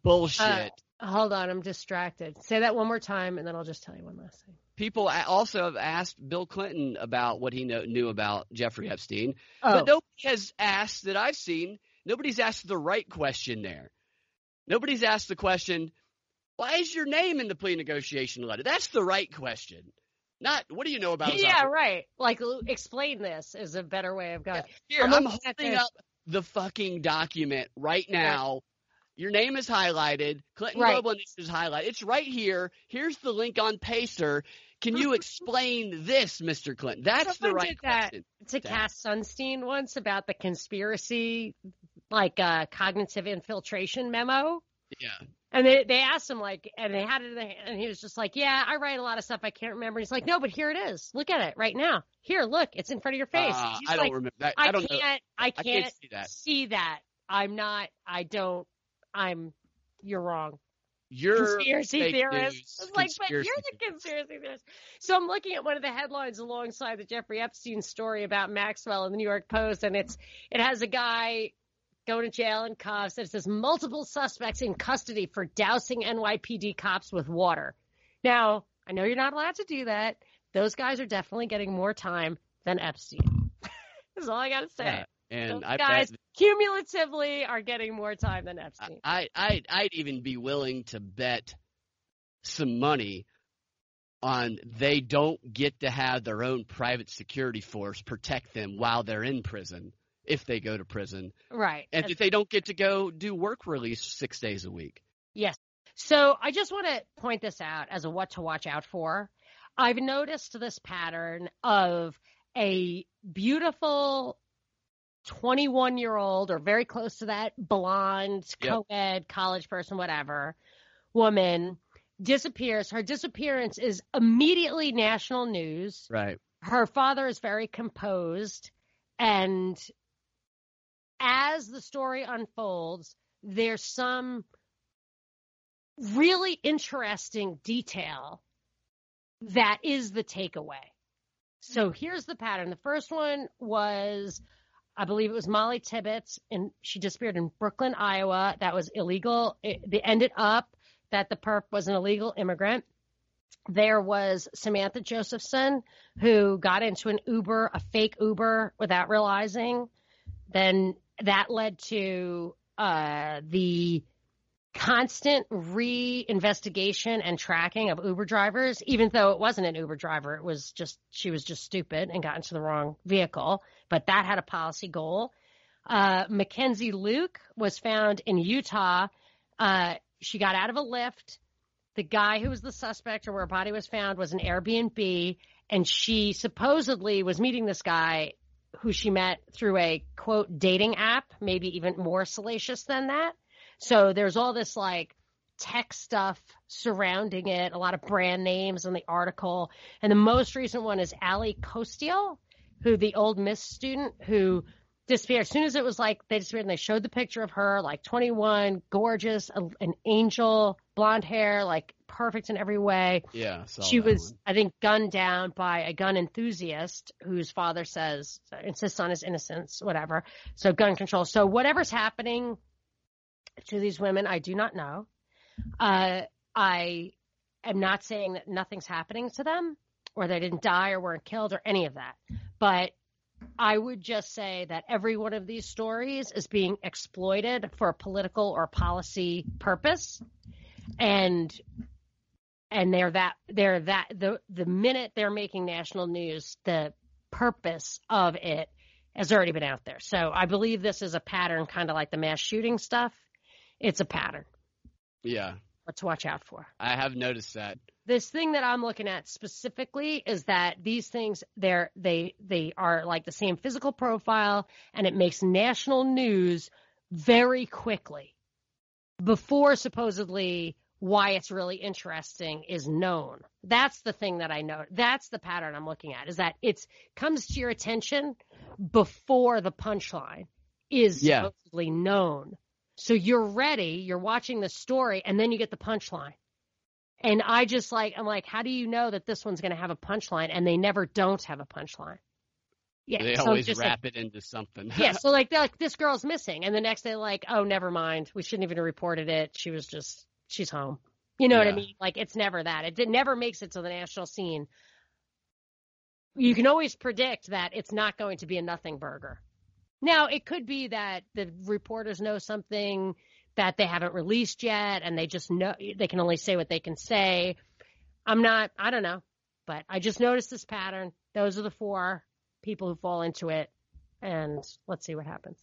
Bullshit. Uh, Hold on, I'm distracted. Say that one more time, and then I'll just tell you one last thing. People also have asked Bill Clinton about what he know, knew about Jeffrey Epstein, Oh, but nobody has asked that I've seen. Nobody's asked the right question there. Nobody's asked the question, why is your name in the plea negotiation letter? That's the right question. Not what do you know about yeah, right. Like, explain this is a better way of going. Here, I'm I'm, holding up the fucking document right now. Your name is highlighted. Clinton Right. Global Initiative is highlighted. It's right here. Here's the link on Pacer. Can you explain this, Mr. Clinton? That's the Someone right did that. question. to Cass Sunstein once about the conspiracy, like uh, cognitive infiltration memo. Yeah. And they they asked him like, and they had it, in the, and he was just like, "Yeah, I write a lot of stuff I can't remember." He's like, "No, but here it is. Look at it right now. Here, look, it's in front of your face." Uh, I don't like, remember that. I, I, don't can't, know. I I can't, can't see that. see that. I'm not. I don't. I'm. You're wrong. You're conspiracy theorist. news, It's like, but you're the conspiracy theorist. So I'm looking at one of the headlines alongside the Jeffrey Epstein story about Maxwell in the New York Post, and it's it has a guy going to jail in cuffs. It says multiple suspects in custody for dousing NYPD cops with water. Now, I know you're not allowed to do that. Those guys are definitely getting more time than Epstein. That's all I got to say. Yeah. And Those I guys bet cumulatively are getting more time than Epstein. I, I I'd even be willing to bet some money on they don't get to have their own private security force protect them while they're in prison if they go to prison right. and if they don't get to go do work release six days a week Yes. So I just want to point this out as a what to watch out for. I've noticed this pattern of a beautiful 21 year old or very close to that blonde, Yep. co ed, college person, whatever, woman disappears. Her disappearance is immediately national news. right Her father is very composed. And as the story unfolds, there's some really interesting detail that is the takeaway. So here's the pattern. The first one was, I believe it was Molly Tibbetts, and she disappeared in Brooklyn, Iowa. That was illegal. It, it ended up that the perp was an illegal immigrant. There was Samantha Josephson, who got into an Uber, a fake Uber, without realizing. Then that led to uh, the constant re-investigation and tracking of Uber drivers, even though it wasn't an Uber driver. It was just, she was just stupid and got into the wrong vehicle. But that had a policy goal. Uh, Mackenzie Lueck was found in Utah. Uh, she got out of a Lyft. The guy who was the suspect or where her body was found was an Airbnb. And she supposedly was meeting this guy who she met through a quote dating app, maybe even more salacious than that. So there's all this like tech stuff surrounding it, a lot of brand names in the article. And the most recent one is Ally Kostial, who the Ole Miss student who disappeared. As soon as it was like they disappeared and they showed the picture of her, like 21, gorgeous, a, an angel, blonde hair, like perfect in every way. yeah she was, one. I think, gunned down by a gun enthusiast whose father says, insists on his innocence, whatever. So gun control. So whatever's happening to these women, I do not know. Uh, I am not saying that nothing's happening to them or they didn't die or weren't killed or any of that. But I would just say that every one of these stories is being exploited for a political or policy purpose. And and they're that they're that the the minute they're making national news, the purpose of it has already been out there. So I believe this is a pattern, kind of like the mass shooting stuff. It's a pattern. yeah What to watch out for. I have noticed that This thing that I'm looking at specifically is that these things they're they they are like the same physical profile and it makes national news very quickly before supposedly why it's really interesting is known. That's the thing that I know. That's the pattern I'm looking at is that it comes to your attention before the punchline is Yeah. supposedly known. So you're ready, you're watching the story, and then you get the punchline. And I just like, I'm like, how do you know that this one's going to have a punchline? And they never don't have a punchline. Yeah. they so always just like, wrap it into something yeah. So like, they're like, this girl's missing. And the next day, like, oh, never mind. We shouldn't even have reported it. She was just, she's home. You know what I mean? Like, it's never that. It did, never makes it to the national scene. You can always predict that it's not going to be a nothing burger. Now, it could be that the reporters know something that they haven't released yet and they just know they can only say what they can say. I'm not, I don't know, but I just noticed this pattern. Those are the four people who fall into it. And let's see what happens.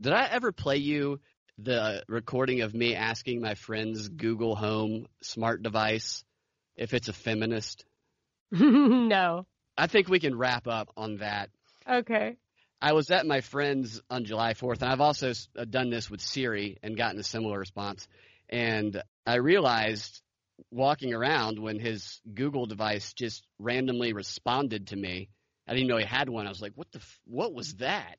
Did I ever play you the recording of me asking my friend's Google Home smart device if it's a feminist? no. I think we can wrap up on that. Okay. I was at my friend's on July 4th, and I've also uh, done this with Siri and gotten a similar response. And I realized walking around when his Google device just randomly responded to me. I didn't know he had one. I was like, "What the? F- what was that?"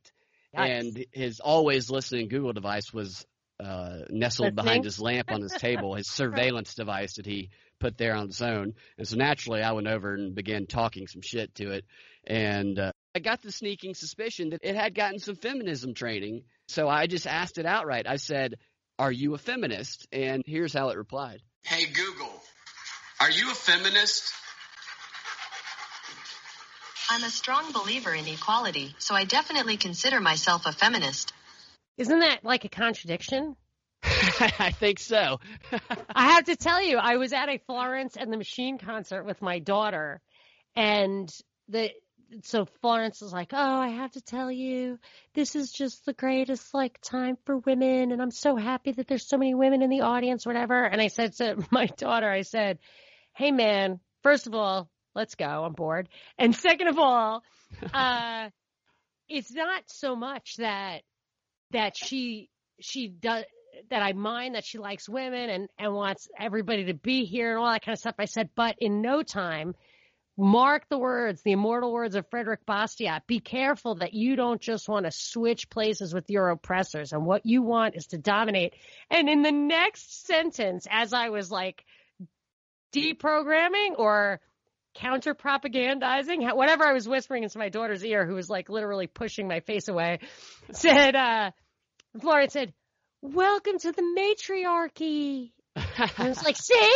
Yikes. And his always listening Google device was uh, nestled behind his lamp on his table, his surveillance device that he put there on its own. And so naturally, I went over and began talking some shit to it. And uh, I got the sneaking suspicion that it had gotten some feminism training. So I just asked it outright. I said, Are you a feminist? And here's how it replied. Hey Google, Are you a feminist? I'm a strong believer in equality, so I definitely consider myself a feminist. Isn't that like a contradiction? I think so. I have to tell you, I was at a Florence and the Machine concert with my daughter, and the so Florence was like, "Oh, I have to tell you, this is just the greatest like time for women, and I'm so happy that there's so many women in the audience, whatever." And I said to my daughter, I said, "Hey, man, first of all, let's go. I'm bored, and second of all, uh, it's not so much that that she she does." That I mind that she likes women and, and wants everybody to be here and all that kind of stuff. I said, but in no time, Mark the words, the immortal words of Frederick Bastiat. Be careful that you don't just want to switch places with your oppressors and what you want is to dominate. And in the next sentence, as I was like deprogramming or counter propagandizing, whatever I was whispering into my daughter's ear, who was like literally pushing my face away, said, uh, Florence said, welcome to the matriarchy. I was like, see,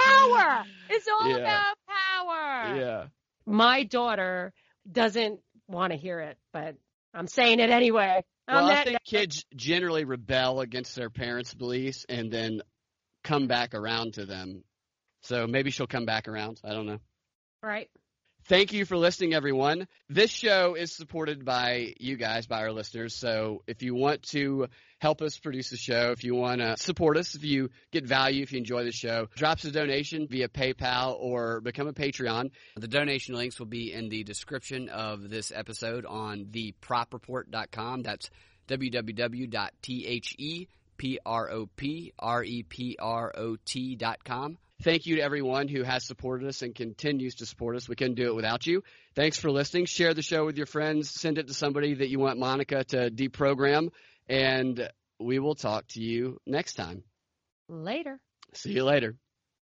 power. It's all yeah. about power. Yeah. My daughter doesn't want to hear it, but I'm saying it anyway. Well, I think kids generally rebel against their parents' beliefs and then come back around to them. So maybe she'll come back around. I don't know. Right. Thank you for listening, everyone. This show is supported by you guys, by our listeners. So if you want to help us produce the show, if you want to support us, if you get value, if you enjoy the show, drop us a donation via PayPal or become a Patreon. The donation links will be in the description of this episode on thepropreport.com. That's www.thepropreport.com. Thank you to everyone who has supported us and continues to support us. We couldn't do it without you. Thanks for listening. Share the show with your friends. Send it to somebody that you want Monica to deprogram. And we will talk to you next time. Later. See you later.